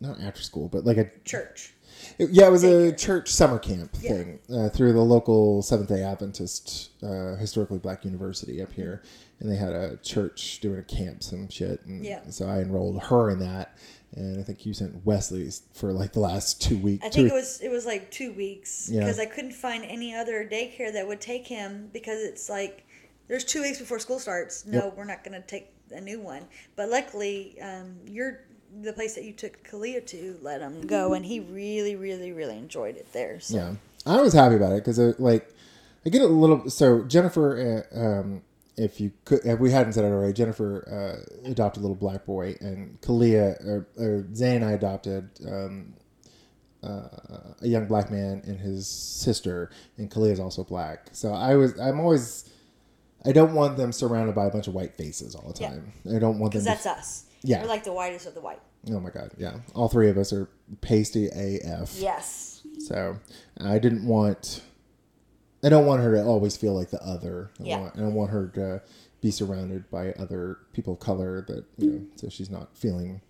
not after school, but like a Church. it- yeah, it was a church summer camp Yeah. thing uh, through the local Seventh Day Adventist uh, historically black university up here, and they had a church doing a camp, some shit, and Yeah. so I enrolled her in that, and I think you sent Wesley's for like the last two weeks. I think it was it was like two weeks Yeah. because I couldn't find any other daycare that would take him because it's like there's two weeks before school starts. No, Yep. we're not going to take a new one. But luckily, um, you're the place that you took Kalia to let him go, and he really, really, really enjoyed it there. So. Yeah, I was happy about it because like I get a little. So Jennifer, uh, um, if you could, if we hadn't said it already, Jennifer uh, adopted a little black boy, and Kalia or, or Zane and I adopted um, uh, a young black man and his sister, and Kalia is also black. So I was, I'm always. I don't want them surrounded by a bunch of white faces all the Yeah. time. I don't want them. To, that's us. Yeah. We're like the whitest of the white. oh my god, yeah. All three of us are pasty AF. Yes. So I didn't want. I don't want her to always feel like the other. I Yeah. Want, I don't want her to be surrounded by other people of color that you know, so she's not feeling.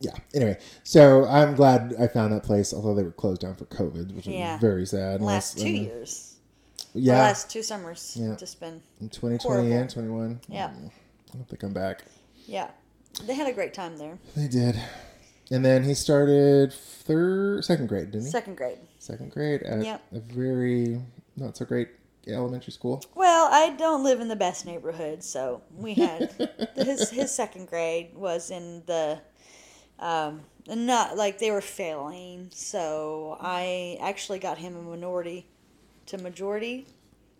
Yeah. Anyway, so I'm glad I found that place, although they were closed down for COVID, which Yeah. was very sad. Last Unless- two uh, years. The Yeah. last two summers. Yeah. Just been. in 2020 horrible. and 21. Yeah. I hope they come back. Yeah. They had a great time there. They did. And then he started third, second grade, didn't he? Second grade. Second grade at Yep. a very not so great elementary school. Well, I don't live in the best neighborhood, so we had his his second grade was in the um not like they were failing, so I actually got him a minority to majority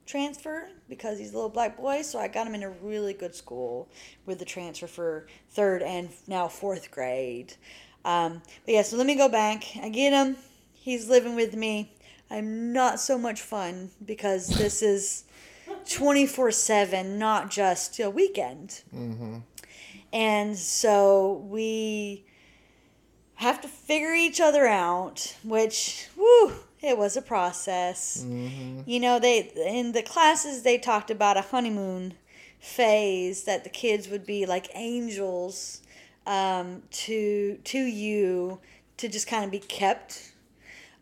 transfer because he's a little black boy, so I got him in a really good school with the transfer for third and now fourth grade. Um, but yeah, so let me go back. I get him. He's living with me. I'm not so much fun because this is 24 7, not just a weekend. And so we have to figure each other out, which, whew, it was a process. You know, they in the classes they talked about a honeymoon phase that the kids would be like angels um, to to you to just kind of be kept.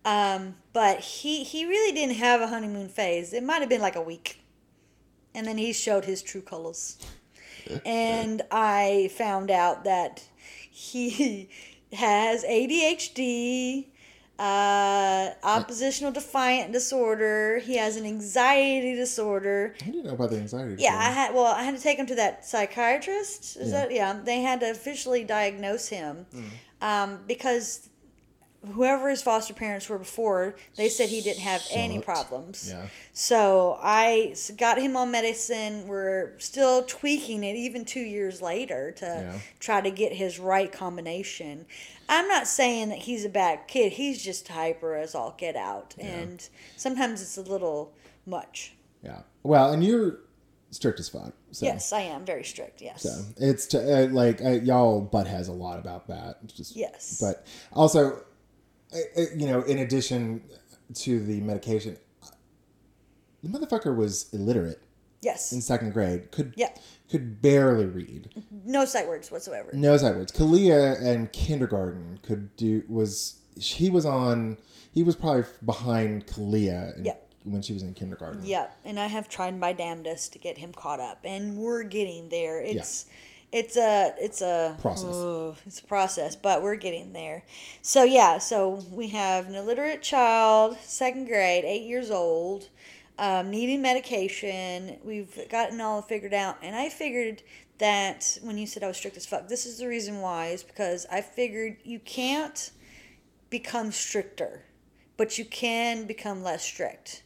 Um, but he he really didn't have a honeymoon phase. It might have been like a week, and then he showed his true colors. and I found out that he has ADHD, uh, oppositional defiant disorder. He has an anxiety disorder. I didn't know about the anxiety. Yeah, I had. Well, I had to take him to that psychiatrist. Is Yeah. that yeah? They had to officially diagnose him Mm. um, because whoever his foster parents were before, they said he didn't have any problems. Yeah. So I got him on medicine. We're still tweaking it even two years later to Yeah. try to get his right combination. I'm not saying that he's a bad kid. He's just hyper as all get out. And sometimes it's a little much. Yeah. Well, and you're strict as fuck. So. Yes, I am very strict. Yes. So it's to, uh, like uh, y'all butt has a lot about that. It's Just, Yes. But also, you know, in addition to the medication, the motherfucker was illiterate yes. in second grade. Could Yeah. could barely read. No sight words whatsoever. No sight words. Kalia in kindergarten could do was he was on he was probably behind Kalia in, Yeah. when she was in kindergarten. Yeah, and I have tried my damnedest to get him caught up, and we're getting there. It's it's a it's a Process. oh, it's a process, but we're getting there. So yeah, so we have an illiterate child, second grade, eight years old, um, needing medication. We've gotten all figured out, and I figured that when you said I was strict as fuck, this is the reason why is because I figured you can't become stricter, but you can become less strict.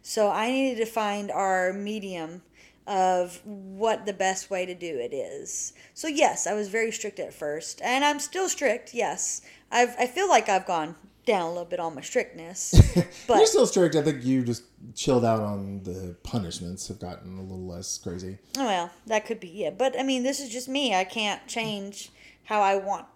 So I needed to find our medium of what the best way to do it is. So yes, I was very strict at first, and I'm still strict. Yes, I've I feel like I've gone down a little bit on my strictness, But You're still strict. I think you just chilled out on the punishments. Have gotten a little less crazy. well, that could be it. But I mean, this is just me. I can't change how I want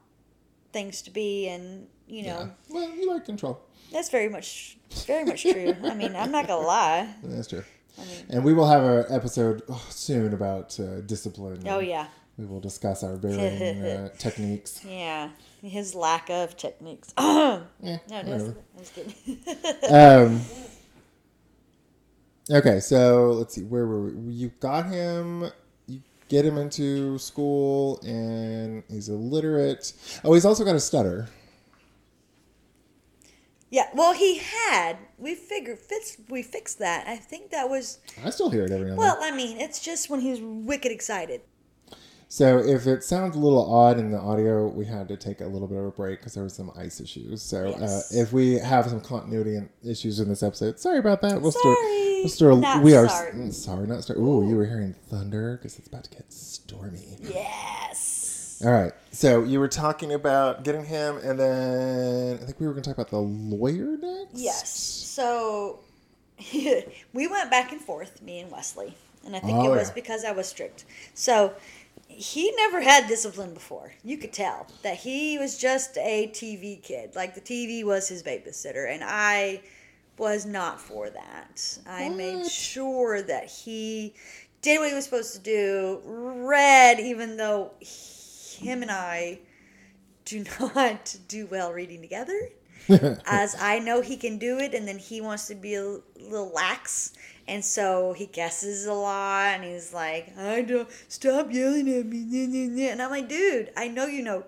things to be, and you know. Yeah. Well, you like control. That's very much, very much true. I mean, I'm not gonna lie. That's true. I mean, And we will have an episode oh, soon about uh, discipline. oh yeah, We will discuss our varying uh, techniques. yeah. His lack of techniques. no, Eh, that's, whatever. I was kidding. um, okay, so let's see. Where were we? You got him. You get him into school, and he's illiterate. Oh, he's also got a stutter. Yeah. Well, he had. We figured fix, we fixed that. I think that was. I still hear it every now and then. Well, I mean, it's just when he's wicked excited. So if it sounds a little odd in the audio, we had to take a little bit of a break because there were some ice issues. So Yes. uh, if we have some continuity and issues in this episode, sorry about that. We'll Sorry. We'll Not we are sorry. mm, sorry, not sorry. Ooh, you were hearing thunder because it's about to get stormy. Yes. All right. So you were talking about getting him, and then I think we were going to talk about the lawyer next. Yes. So we went back and forth, me and Wesley, and I think Oh, it was yeah. because I was strict. So he never had discipline before. You could tell that he was just a TV kid. Like the TV was his babysitter, and I was not for that. I made sure that he did what he was supposed to do, read, even though him and I do not do well reading together as I know he can do it, and then he wants to be a little lax, and so he guesses a lot, and he's like, "I don't stop yelling at me," nah, nah, nah." and I'm like, "Dude, I know you know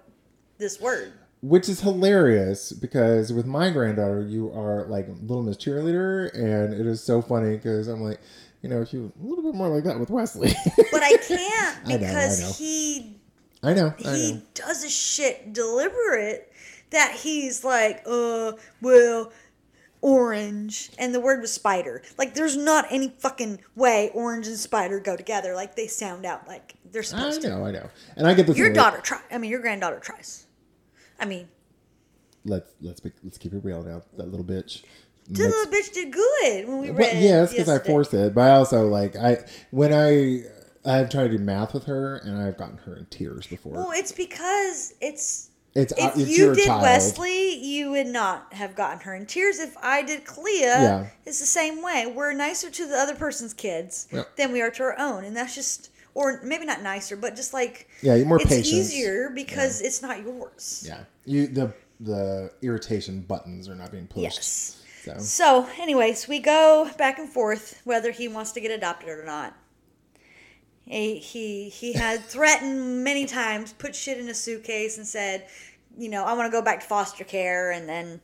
this word." Which is hilarious because with my granddaughter, you are like little Miss Cheerleader, and it is so funny because I'm like, you know, if you a little bit more like that with Wesley. But I can't I know, I because know. he I know, I he know. does a shit deliberate that he's like, uh, well, orange, and the word was spider. Like, there's not any fucking way orange and spider go together. Like, they sound out like they're I supposed to. know, I know. And I get this. Your daughter try. I mean, your granddaughter tries. I mean, Let's let's be, let's keep it real now. That little bitch. the little bitch did good when we Well, read. yes, because I forced it, but I also like I when I I've tried to do math with her, and I've gotten her in tears before. Well, it's because it's it's if it's you did child. Wesley, you would not have gotten her in tears. If I did Clea, Yeah. it's the same way. We're nicer to the other person's kids Yep. than we are to our own, and that's just, or maybe not nicer, but just like Yeah, you're more it's patient. easier because it's not yours. Yeah, you the the irritation buttons are not being pushed. Yes. So So, anyways, we go back and forth whether he wants to get adopted or not. He he, had threatened many times, put shit in a suitcase, and said, you know, I want to go back to foster care, and then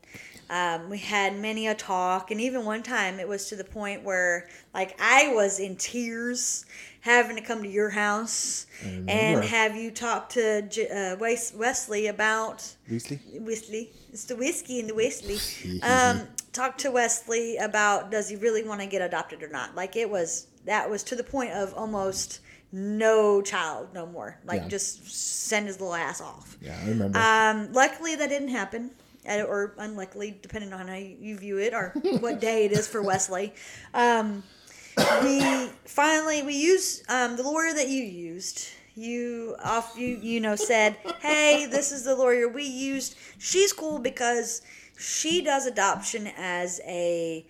Um, we had many a talk, and even one time it was to the point where, like, I was in tears having to come to your house and have you talk to J- uh, Wesley about Weasley? Wesley. It's the whiskey and the Wesley. Um, talk to Wesley about does he really want to get adopted or not? Like it was that was to the point of almost no child no more. Like Yeah. just send his little ass off. Yeah, I remember. Um, luckily that didn't happen. Or unluckily, depending on how you view it or what day it is for Wesley. Um, we finally we used um, the lawyer that you used. You off you you know said, hey, this is the lawyer we used. She's cool because she does adoption as a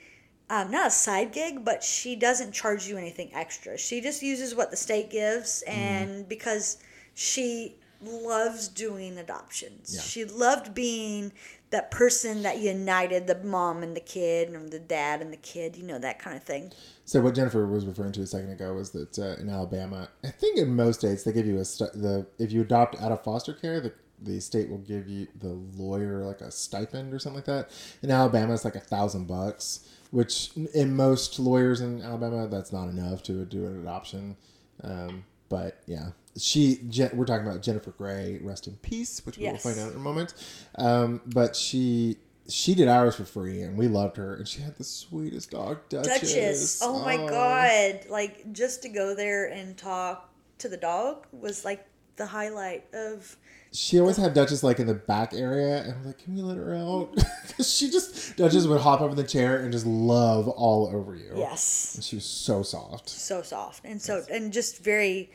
um, not a side gig, but she doesn't charge you anything extra. She just uses what the state gives, and because she loves doing adoptions, Yeah. she loved being that person that united the mom and the kid, and the dad and the kid, you know that kind of thing. So what Jennifer was referring to a second ago was that uh, in Alabama, I think in most states they give you a st- the if you adopt out of foster care, the the state will give you the lawyer like a stipend or something like that. In Alabama, it's like a thousand bucks, which in most lawyers in Alabama, that's not enough to do an adoption. Um, but yeah, she Je- we're talking about Jennifer Gray, rest in peace, which Yes. we'll find out in a moment. Um, but she. She did ours for free, and we loved her. And she had the sweetest dog, Duchess. Duchess. Oh my god! Like just to go there and talk to the dog was like the highlight of. She always had Duchess like in the back area, and I'm like, "Can we let her out?" 'Cause she just Duchess would hop up in the chair and just love all over you. Yes. and she was so soft. so soft and so and just very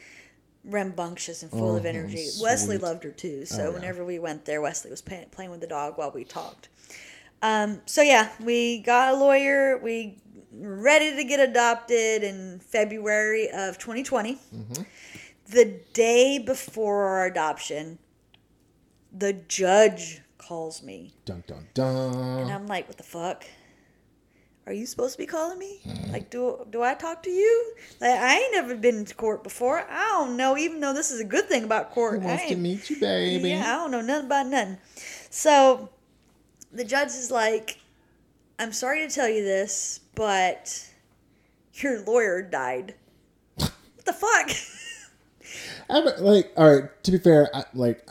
rambunctious and full of Oh, energy. sweet. Wesley loved her too. So Oh, yeah. whenever we went there, Wesley was pay- playing with the dog while we talked. Um, so yeah, we got a lawyer. We were ready to get adopted in February of 2020. Mm-hmm. The day before our adoption, the judge calls me. Dun dun dun. And I'm like, what the fuck? Are you supposed to be calling me? Hmm. Like, do do I talk to you? Like, I ain't never been to court before. I don't know, even though this is a good thing about Who court. I wants to meet you, baby? yeah, I don't know nothing about nothing. So the judge is like, I'm sorry to tell you this, but your lawyer died. what the fuck? I'm, like, all right. To be fair, I, like,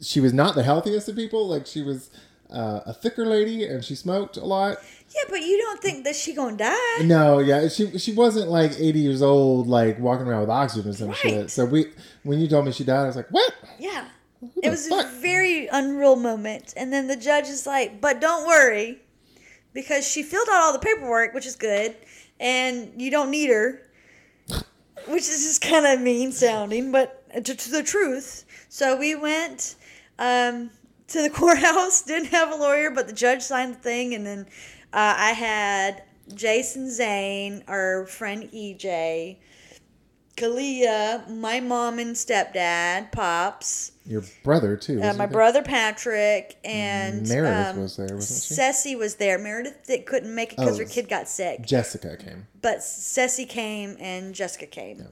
she was not the healthiest of people. Like, she was uh, a thicker lady, and she smoked a lot. yeah, but you don't think that she gonna die? No, yeah, she she wasn't like eighty years old, like walking around with oxygen or some shit. Right. So we, when you told me she died, I was like, what? Yeah. It was fuck? a very unreal moment. And then the judge is like, but don't worry, because she filled out all the paperwork, which is good, and you don't need her, which is just kind of mean sounding, but to, to the truth. So we went um, to the courthouse, didn't have a lawyer, but the judge signed the thing, and then uh, I had Jason Zane, our friend EJ. Kalia, my mom and stepdad, Pops, Your brother too. uh, my he? brother Patrick, and Meredith um, was there, wasn't she? Ceci was there. Meredith that couldn't make it because Oh, her kid got sick, Jessica came. but Ceci came and Jessica came.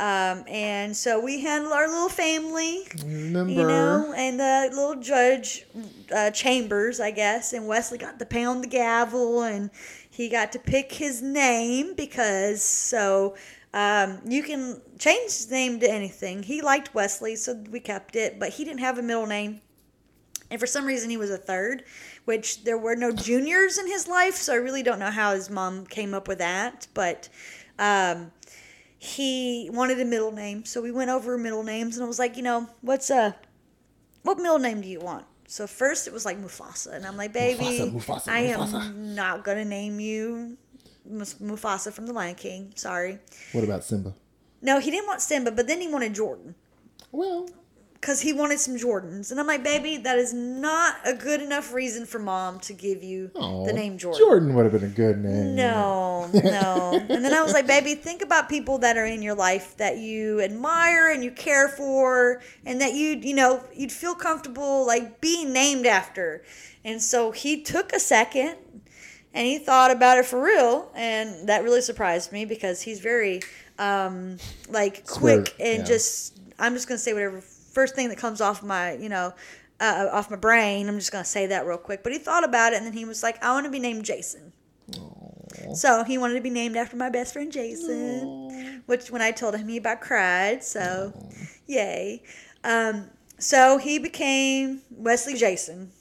Um, and so we had our little family, Remember? you know, and the little judge uh, Chambers, I guess, and Wesley got to pound the gavel, and he got to pick his name because so um, you can change his name to anything. He liked Wesley, so we kept it, but he didn't have a middle name. And for some reason, he was a third, which there were no juniors in his life, so I really don't know how his mom came up with that. But um, he wanted a middle name, so we went over middle names, and I was like, you know, what's a what middle name do you want? So first it was like Mufasa, and I'm like, baby, Mufasa, Mufasa, I am Mufasa. not gonna name you Mufasa from The Lion King. Sorry. What about Simba? No, he didn't want Simba, but then he wanted Jordan Well, because he wanted some Jordans, and I'm like, baby, that is not a good enough reason for mom to give you aw, the name Jordan. Jordan would have been a good name. No, no. and then I was like, baby, think about people that are in your life that you admire and you care for, and that you, you know, you'd feel comfortable like being named after. And so he took a second and he thought about it for real, and that really surprised me because he's very, um, like quick and yeah. just. I'm just gonna say whatever first thing that comes off my, you know, uh, off my brain. I'm just gonna say that real quick. But he thought about it, and then he was like, "I want to be named Jason." So he wanted to be named after my best friend Jason, which when I told him, he about cried. So, yay! Um, so he became Wesley Jason,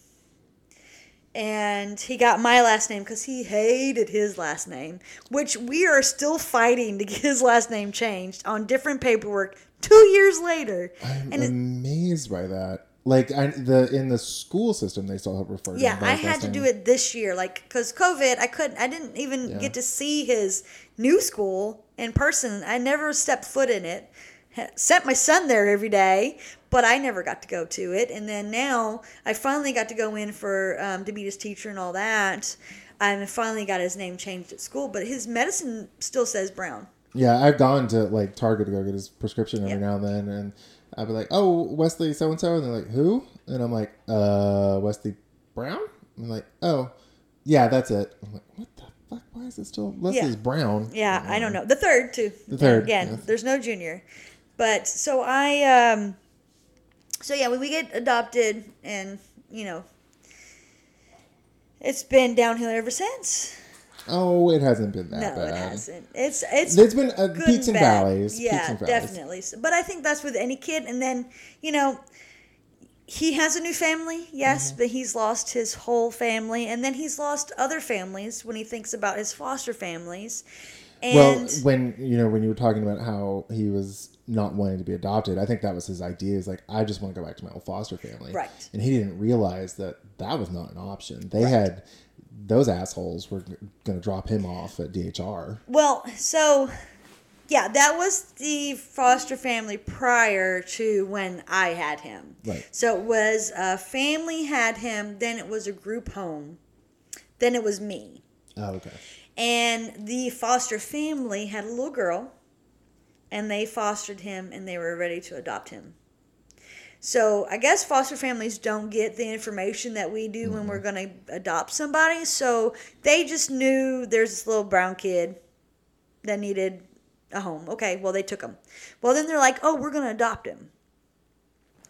and he got my last name because he hated his last name, which we are still fighting to get his last name changed on different paperwork two years later. I'm And it- amazed by that. Like I, the in the school system, they still have referred. Yeah, I had to do it this year, like because COVID, I couldn't, I didn't even Yeah. get to see his new school in person. I never stepped foot in it. Sent my son there every day, but I never got to go to it. And then now I finally got to go in for um, to meet his teacher and all that. I finally got his name changed at school, but his medicine still says Brown. Yeah, I've gone to like Target to go get his prescription every Yeah. now and then, and I'd be like, "Oh, Wesley so and so," and they're like, "Who?" And I'm like, "Uh, Wesley Brown." I'm like, "Oh, yeah, that's it." I'm like, "What the fuck? Why is it still Leslie's Brown?" Yeah, I don't know. The third too. The third, Again, yes. there's no junior. But so I um so yeah, when we get adopted and, you know, it's been downhill ever since. Oh, it hasn't been that No, bad. it hasn't. It's it's There's been uh, peaks and bad. valleys. Yeah, peaks and valleys. definitely. But I think that's with any kid. And then, you know, he has a new family, yes, Mm-hmm. but he's lost his whole family, and then he's lost other families when he thinks about his foster families. And Well, when you know when you were talking about how he was not wanting to be adopted, I think that was his idea. Is like I just want to go back to my old foster family, Right. And he didn't realize that that was not an option. They had those assholes were going to drop him off at DHR. Well, so yeah, that was the foster family prior to when I had him. Right. So it was a family had him, then it was a group home, then it was me. Oh, okay. And the foster family had a little girl, and they fostered him and they were ready to adopt him. So I guess foster families don't get the information that we do when we're mm-hmm. going to adopt somebody. So they just knew there's this little brown kid that needed a home. Okay, well, they took him. Well, then they're like, oh, we're going to adopt him.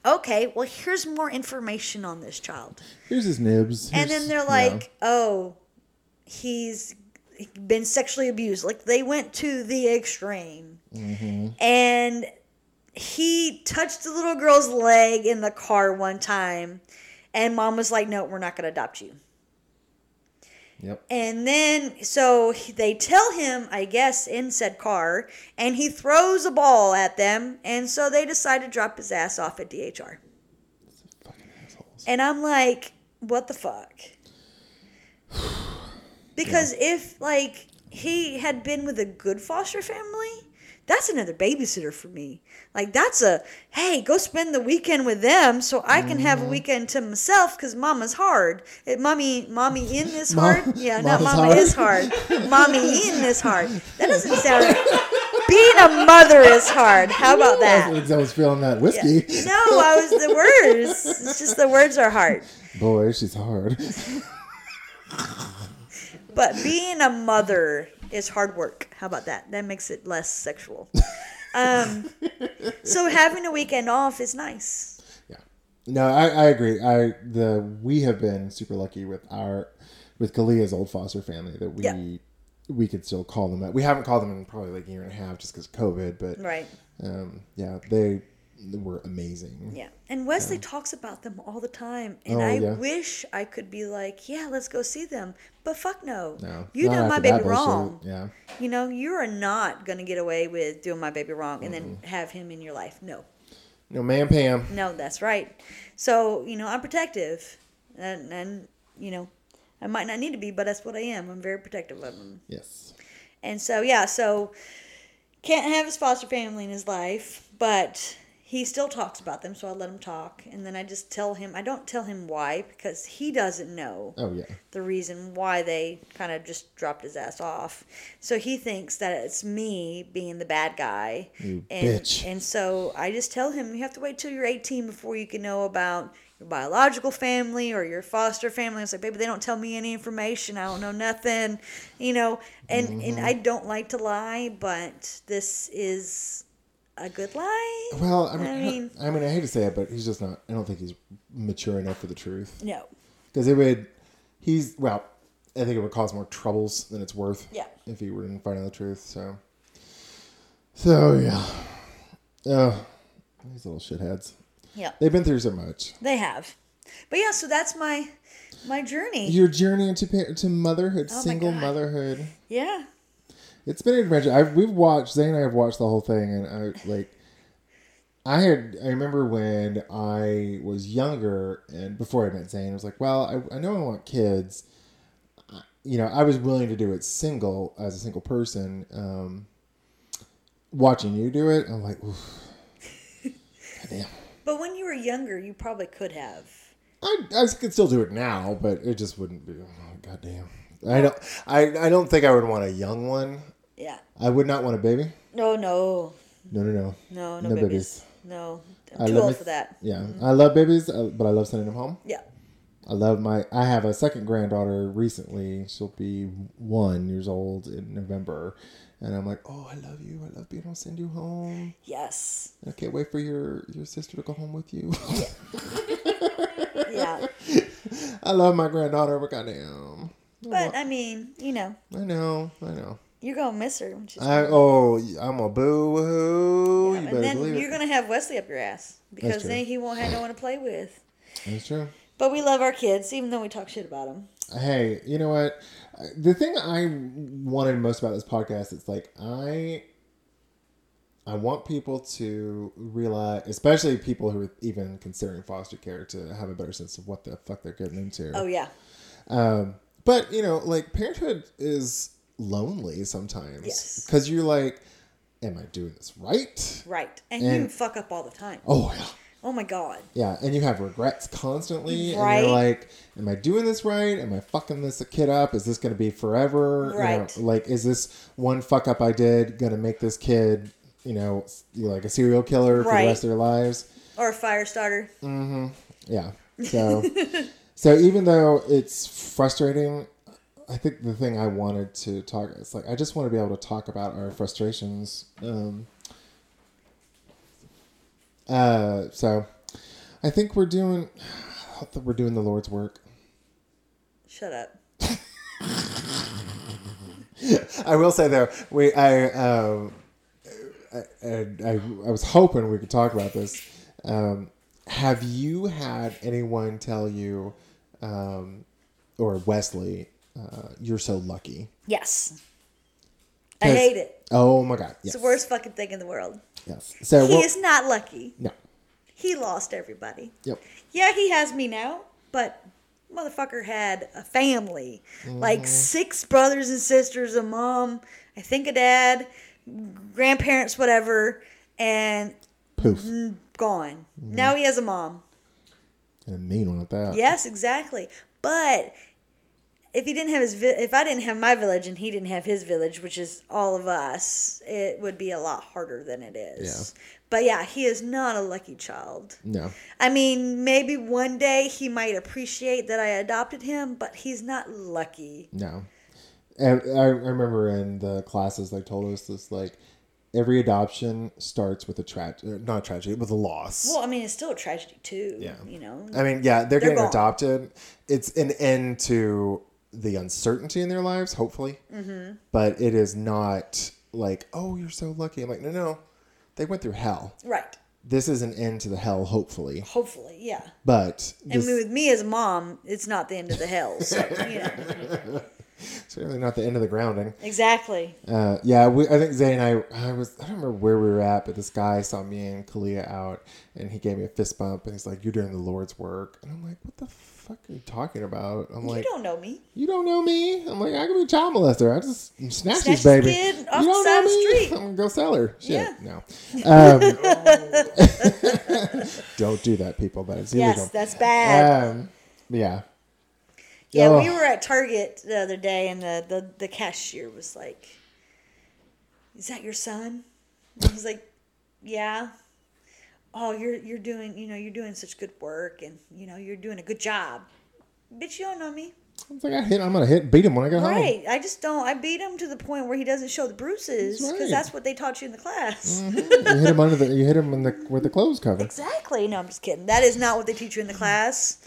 Okay, well, here's more information on this child. Here's his nibs. And then they're yeah. like, oh, he's been sexually abused. Like they went to the extreme. Mm-hmm. And he touched the little girl's leg in the car one time. And mom was like, no, we're not going to adopt you. Yep. And then, so they tell him, I guess, in said car, and he throws a ball at them. And so they decide to drop his ass off at DHR. Fucking assholes. And I'm like, what the fuck? Because if like he had been with a good foster family, that's another babysitter for me. Like that's a hey, go spend the weekend with them so I can have a Mm-hmm. weekend to myself because mama's hard. It, mommy, mommy in is Mom- hard. Yeah, not mama hard. is hard. mommy in is hard. That doesn't sound. Being a mother is hard. How about that? I was feeling that whiskey. No, I was the words. It's just the words are hard. Boy, she's hard. But being a mother is hard work. How about that? That makes it less sexual. Um, so having a weekend off is nice. Yeah. No, I, I agree. I the we have been super lucky with our with Kalia's old foster family that we Yeah. we could still call them that. We haven't called them in probably like a year and a half just because COVID, but Right. um, yeah, they were amazing. Yeah. And Wesley talks about them all the time. And Oh, I yeah. wish I could be like, yeah, let's go see them. But fuck no. No, you done my baby wrong. Yeah, You know, you are not going to get away with doing my baby wrong and Mm-hmm. then have him in your life. No. no, man, Pam. No, that's right. So, you know, I'm protective. And, and, you know, I might not need to be, but that's what I am. I'm very protective of him. Yes, And so, yeah, so can't have his foster family in his life, but he still talks about them, so I let him talk. And then I just tell him, I don't tell him why because he doesn't know oh yeah, the reason why they kind of just dropped his ass off. So he thinks that it's me being the bad guy. You and, bitch. And so I just tell him you have to wait till you're 18 before you can know about your biological family or your foster family. I was like, baby, they don't tell me any information. I don't know nothing, you know. And and mm-hmm. I don't like to lie, but this is a good lie. Well, I mean, I mean- I mean, I hate to say it, but he's just not. I don't think he's mature enough for the truth. No. Because it would, he's well, I think it would cause more troubles than it's worth. Yeah. If he were to find out the truth, so. So yeah, oh, these little shitheads. Yeah. They've been through so much. They have. But yeah, so that's my my journey. Your journey into to motherhood, Oh single motherhood. yeah. It's been an adventure. I've we've watched Zane and I have watched the whole thing, and I like. I had I remember when I was younger and before I met Zane, I was like, well, I, I know I want kids. You know, I was willing to do it single as a single person. Um, watching you do it, I'm like, Oof. Damn. But when you were younger, you probably could have. I, I could still do it now, but it just wouldn't be. Oh, God damn. I don't. I, I don't think I would want a young one. Yeah. I would not want a baby. No, no. No, no, no. No, no, No babies. babies. No. I I'm too love old it. for that. Yeah, I love babies, uh, but I love sending them home. Yeah. I love my. I have a second granddaughter recently. She'll be one years old in November, and I'm like, oh, I love you. I love being able to send you home. Yes. I can't wait for your your sister to go home with you. Yeah. I love my granddaughter, but goddamn, but I mean, you know, I know, I know. You're gonna miss her. when she's I oh, I'm a boo hoo. Yeah, you and then you're it. gonna have Wesley up your ass because then he won't have no one to play with. That's true. But we love our kids, even though we talk shit about them. hey, you know what? The thing I wanted most about this podcast it's like I I want people to realize, especially people who are even considering foster care, to have a better sense of what the fuck they're getting into. Oh yeah, Um, but you know, like parenthood is lonely sometimes Yes. because you're like, am I doing this right? right. And, And- you fuck up all the time. Oh yeah. Oh my god. Yeah, and you have regrets constantly, Right. and you're like, "Am I doing this right? Am I fucking this kid up? Is this going to be forever? You know, Right. like, is this one fuck up I did going to make this kid, you know, like a serial killer for Right. the rest of their lives? Or a fire starter. Mm hmm. Yeah. So, so even though it's frustrating, I think the thing I wanted to talk, it's like I just want to be able to talk about our frustrations. Um, uh, so I think we're doing, I hope that we're doing the Lord's work. Shut up. I will say though, we I um, I, I I was hoping we could talk about this. Um, have you had anyone tell you, um, or Wesley, uh, you're so lucky? Yes. I hate it. Oh my God! Yes. It's the worst fucking thing in the world. Yes. So He we'll- is not lucky. no. He lost everybody. Yep. Yeah, he has me now, but motherfucker had a family. Mm-hmm. Like six brothers and sisters, a mom, I think a dad, grandparents, whatever, and Poof. gone. Mm-hmm. Now he has a mom. And a mean one at that. Yes, exactly. But if he didn't have his, vi- if I didn't have my village and he didn't have his village, which is all of us, it would be a lot harder than it is. Yeah. But yeah, he is not a lucky child. No. I mean, maybe one day he might appreciate that I adopted him, but he's not lucky. No. And I, I remember in the classes they told us this like every adoption starts with a tragedy, uh, not a tragedy, with a loss. Well, I mean, it's still a tragedy too. Yeah. You know. I mean, yeah, they're, They're getting gone. adopted. It's an end to the uncertainty in their lives, hopefully. Mm-hmm. But it is not like, oh, you're so lucky. I'm like, no, no, they went through hell. right. This is an end to the hell, hopefully. Hopefully, yeah. But And with me as a mom, it's not the end of the hell. So you know. certainly not the end of the grounding. Exactly. Uh, yeah, we, I think Zay and I, I was, I don't remember where we were at, but this guy saw me and Kalia out, and he gave me a fist bump, and he's like, "You're doing the Lord's work," and I'm like, "What the fuck are you talking about?" I'm like, you don't know me. "You don't know me." I'm like, "I could be a child molester. I just snatch Snatch this baby. kid off you don't side know of the me? street." I'm gonna go sell her. Shit, Yeah. no. Um, don't do that, people. That is Yes, illegal. that's bad. Um, yeah. Yeah, oh. we were at Target the other day, and the, the, the cashier was like, "Is that your son?" I was like, "Yeah." Oh, you're you're doing you know you're doing such good work, and you know you're doing a good job. Bitch, you don't know me. It's like I hit. I'm gonna hit. Beat him when I get home. Right. I just don't. I beat him to the point where he doesn't show the bruises because right. Mm-hmm. that's what they taught you in the class. You hit him under the. You hit him in the with the clothes cover. Exactly. No, I'm just kidding. That is not what they teach you in the class.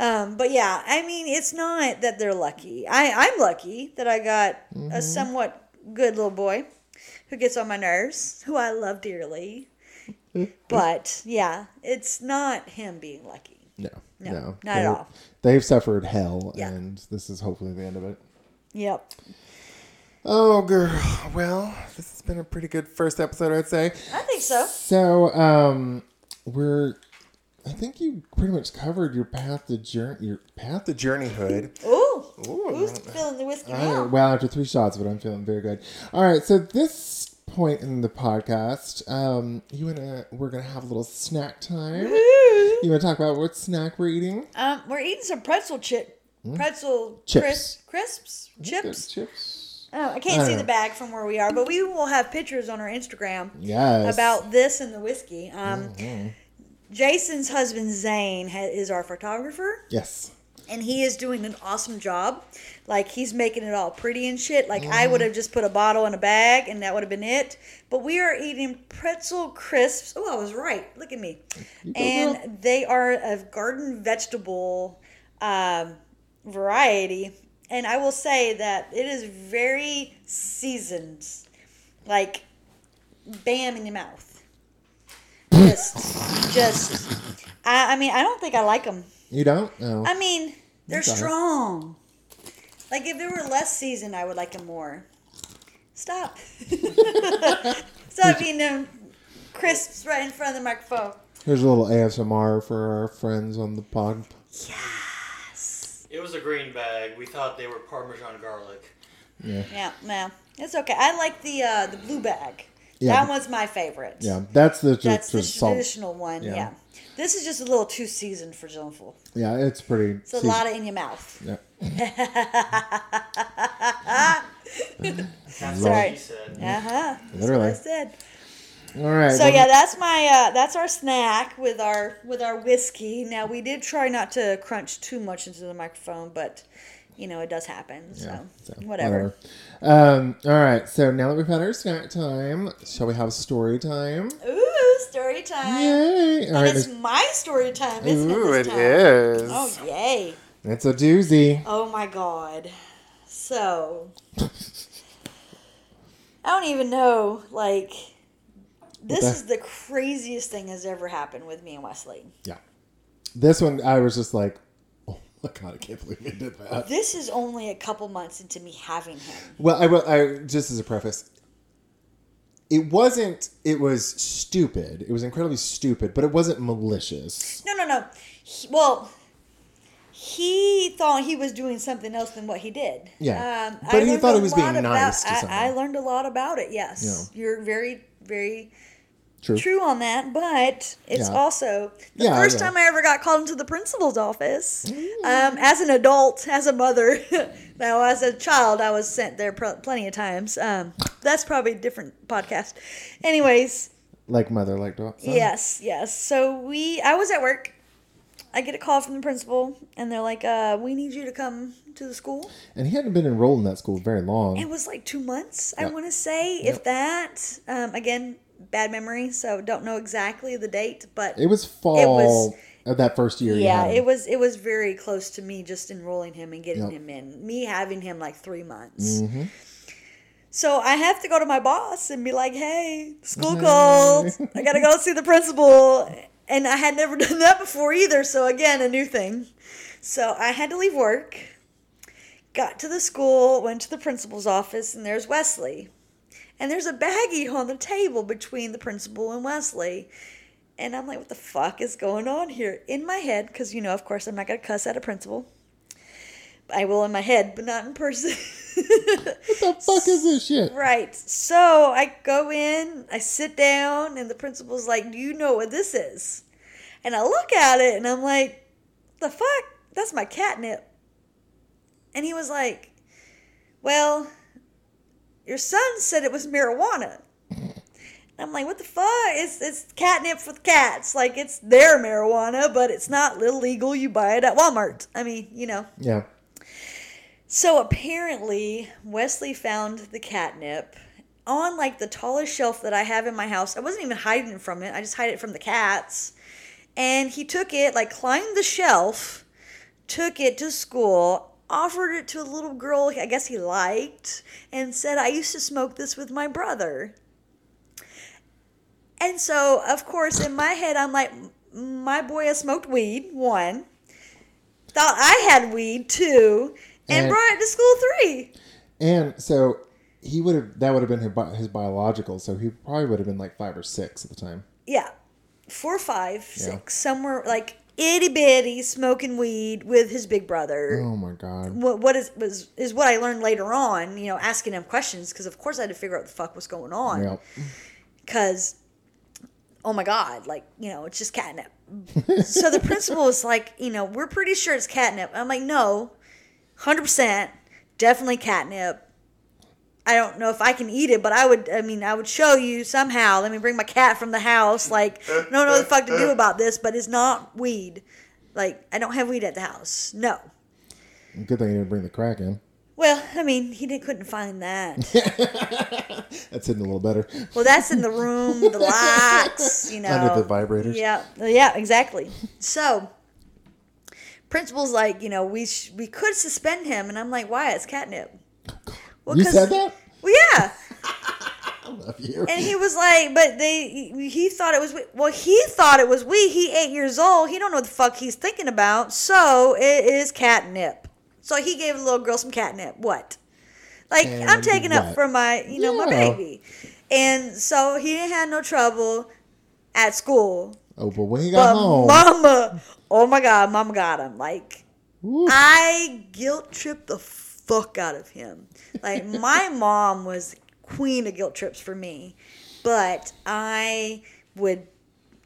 Um, but yeah, I mean, it's not that they're lucky. I, I'm lucky that I got Mm-hmm. a somewhat good little boy who gets on my nerves, who I love dearly. but yeah, it's not him being lucky. No, No, no, not at They're- all. They've suffered hell, Yeah. and this is hopefully the end of it. Yep. Oh, girl. Well, this has been a pretty good first episode, I'd say. I think so. So, um, we're. I think you pretty much covered your path to journey. Your path to journeyhood. Ooh. Ooh. Who's filling the whiskey now? well, after three shots, but I'm feeling very good. All right, so this point in the podcast, um, you wanna we're gonna have a little snack time. You wanna talk about what snack we're eating? Um, we're eating some pretzel chip, pretzel Hmm? Chips. crisp, crisps, chips. Chips. Oh, I can't I see don't the bag from where we are, but we will have pictures on our Instagram Yes. about this and the whiskey. Um, Mm-hmm. Jason's husband Zane ha- is our photographer, Yes. and he is doing an awesome job. Like he's making it all pretty and shit. Like I Mm-hmm. would have just put a bottle in a bag, and that would have been it. But we are eating pretzel crisps. Oh, I was right. Look at me. And they are of garden vegetable um, variety. And I will say that it is very seasoned. Like, bam in your mouth. Just, just. I, I mean, I don't think I like them. You don't? No. I mean, they're That's all right. strong. Like, if they were less seasoned, I would like them more. Stop. Stop eating them crisps right in front of the microphone. Here's a little ASMR for our friends on the pod. Yes. It was a green bag. We thought they were Parmesan garlic. Yeah. Yeah, no, it's okay. I like the uh, the blue bag. Yeah. That one's my favorite. Yeah. That's the, That's the the salt. traditional one. Yeah. Yeah. This is just a little too seasoned for Jonful. Yeah, it's pretty. It's a lot of in your mouth. Yeah. That's Sorry. what she said. Uh huh. Literally. I said. All right. So well, yeah, that's my uh, that's our snack with our with our whiskey. Now we did try not to crunch too much into the microphone, but you know it does happen. So, Yeah, so, whatever. Um, all right. So now that we've had our snack time, shall we have story time? Ooh, story time! Yay! All And right. it's my story time, isn't Ooh, it? it is. Oh yay! It's a doozy. Oh my god. So I don't even know. Like this the- is the craziest thing has ever happened with me and Wesley. Yeah. This one, I was just like, oh my god, I can't believe he did that. This is only a couple months into me having him. Well, I will. I just as a preface, it wasn't. It was stupid. It was incredibly stupid, but it wasn't malicious. No, no, no. He, well, he thought he was doing something else than what he did. Yeah. Um, But he thought he was being nice to I. I learned a lot about it. Yes, you're very, very True. true on that. But it's Yeah. also the Yeah, first yeah. time I ever got called into the principal's office. Um, as an adult, as a mother. now, as a child, I was sent there pr- plenty of times. Um, that's probably a different podcast. Anyways. Like mother, like daughter. Yes, yes. So we, I was at work. I get a call from the principal, and they're like, uh, "We need you to come to the school." And he hadn't been enrolled in that school very long. It was like two months, I want to say, if that. Um, again, bad memory, so don't know exactly the date, but it was fall It was- of that first year. yeah, it was it was very close to me just enrolling him and getting Yep. him in. Me having him like three months. Mhm. So I have to go to my boss and be like, "Hey, school called. I gotta go see the principal." And I had never done that before either. So again, a new thing. So I had to leave work. Got to the school, went to the principal's office, and there's Wesley. And there's a baggie on the table between the principal and Wesley. And I'm like, what the fuck is going on here? In my head, because, you know, of course, I'm not going to cuss at a principal. I will in my head, but not in person. What the fuck is this shit? Right. So I go in, I sit down, and the principal's like, Do you know what this is? And I look at it and I'm like, The fuck? That's my catnip. And he was like, Well, your son said it was marijuana. I'm like, what the fuck? It's it's catnip for the cats. Like it's their marijuana, but it's not illegal. You buy it at Walmart. I mean, you know. Yeah. So apparently, Wesley found the catnip on like the tallest shelf that I have in my house. I wasn't even hiding from it. I just hide it from the cats. And he took it, like climbed the shelf, took it to school, offered it to a little girl I guess he liked, and said, I used to smoke this with my brother. And so, of course, in my head, I'm like, my boy has smoked weed, one. Thought I had weed, two. And, And- brought it to school, three. And so he would have that would have been his, his biological, so he probably would have been like five or six at the time. Yeah. Four, five, six, somewhere like itty bitty smoking weed with his big brother. Oh my god. What what is was is what I learned later on, you know, asking him questions because of course I had to figure out what the fuck was going on. Because oh my god like you know it's just catnip so the principal was like you know we're pretty sure it's catnip i'm like no 100% definitely catnip i don't know if i can eat it but i would i mean i would show you somehow let me bring my cat from the house like I don't know what the fuck to do about this but it's not weed like i don't have weed at the house no good thing you didn't bring the crack in. well i mean he didn't, couldn't find that That's hidden a little better. Well, that's in the room, the lights, you know. Under the vibrators. Yeah, yeah, exactly. So, principal's like, you know, we sh- we could suspend him, and I'm like, why? It's catnip. Well, you said that? Well, yeah. I love you. And he was like, but they, he thought it was, we- well, he thought it was we. He eight years old. He don't know what the fuck he's thinking about. So it is catnip. So he gave the little girl some catnip. What? Like I'm And taking up for my, you know, my baby. And so he didn't have no trouble at school. oh, but when he got But home, mama, oh my god, mama got him. Like woo, I guilt tripped the fuck out of him. Like my mom was queen of guilt trips for me, but I would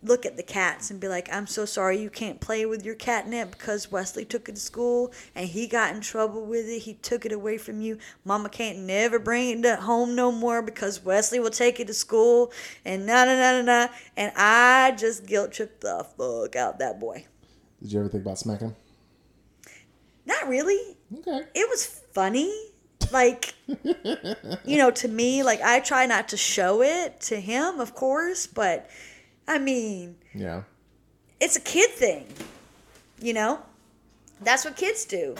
look at the cats and be like, "I'm so sorry you can't play with your catnip because Wesley took it to school and he got in trouble with it. He took it away from you. Mama can't never bring it home no more because Wesley will take it to school and na na na na na." And I just guilt tripped the fuck out that boy. did you ever think about smacking him? Not really. Okay. it was funny like you know to me like i try not to show it to him of course but i mean Yeah. it's a kid thing you know that's what kids do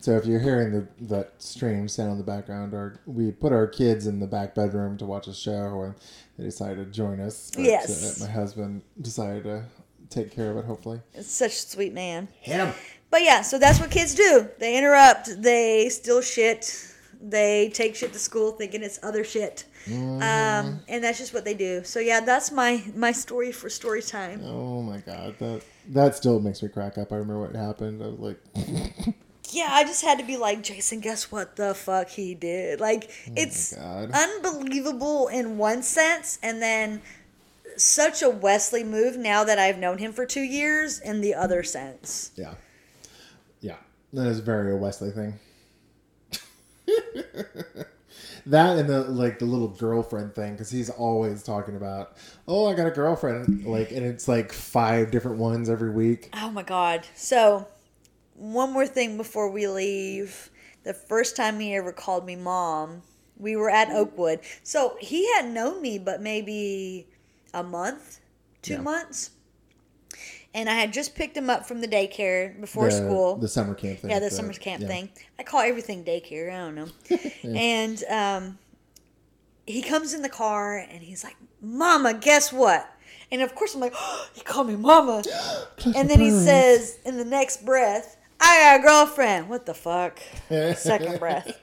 So if you're hearing the that strange sound in the background, our we put our kids in the back bedroom to watch a show, and they decided to join us. But, Yes. uh, my husband decided to take care of it. Hopefully. it's such a sweet man Hit him. But yeah so that's what kids do. They interrupt. They steal shit. They take shit to school thinking it's other shit. Um, and that's just what they do. So yeah that's my my story for story time. Oh my god, that that still makes me crack up. I remember what happened. I was like, Yeah, I just had to be like, Jason, guess what the fuck he did? Like, it's unbelievable in one sense, and then such a Wesley move now that I've known him for two years in the other sense. yeah, that is very a Wesley thing. that and the like the little girlfriend thing because he's always talking about, oh, I got a girlfriend, like, and it's like five different ones every week. Oh my God. So, one more thing before we leave. The first time he ever called me mom, we were at Oakwood. So, he had known me, but maybe a month, two Yeah. months. And I had just picked him up from the daycare before the, school. the summer camp thing. yeah, the, summer camp yeah. thing. I call everything daycare. I don't know. And um, he comes in the car and he's like, "Mama, guess what?" And of course I'm like, oh, "He called me Mama." and then he says in the next breath, "I got a girlfriend." What the fuck? Second breath.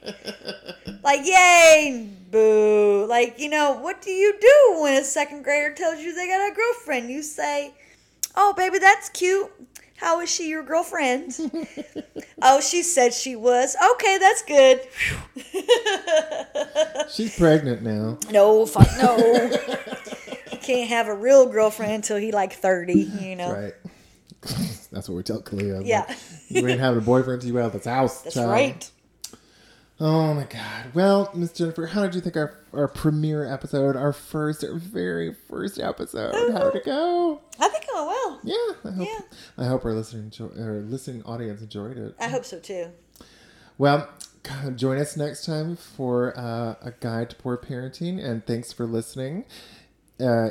Like, yay, boo. Like, you know, what do you do when a second grader tells you they got a girlfriend? You say, Oh, baby, that's cute. How is she your girlfriend? oh, she said she was. Okay, that's good. She's pregnant now. no, fuck no. you can't have a real girlfriend until he like 30, you know. Right. That's what we tell Kalia. Yeah. Like, you ain't having a boyfriend till you out of this house. That's child. right. Oh my god. Well, Miss Jennifer, how did you think our our premiere episode, our first, our very first episode, how did it go? I think it went well. Yeah, I hope Yeah. I hope our listening our listening audience enjoyed it. I hope so too. Well, join us next time for uh, a guide to poor parenting, and thanks for listening. Uh,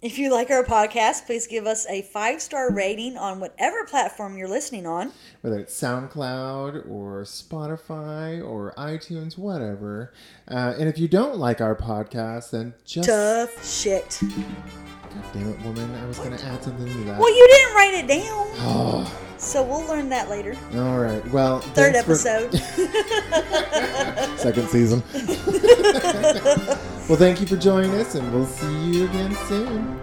If you like our podcast, please give us a five star rating on whatever platform you're listening on. whether it's SoundCloud or Spotify or iTunes, whatever. Uh, and if you don't like our podcast, then just Tough shit. God damn it, woman! I was going to add something to that. Well, you didn't write it down, Oh, so we'll learn that later. all right. Well, Third thanks for- episode. second season. well, thank you for joining us, and we'll see you again soon.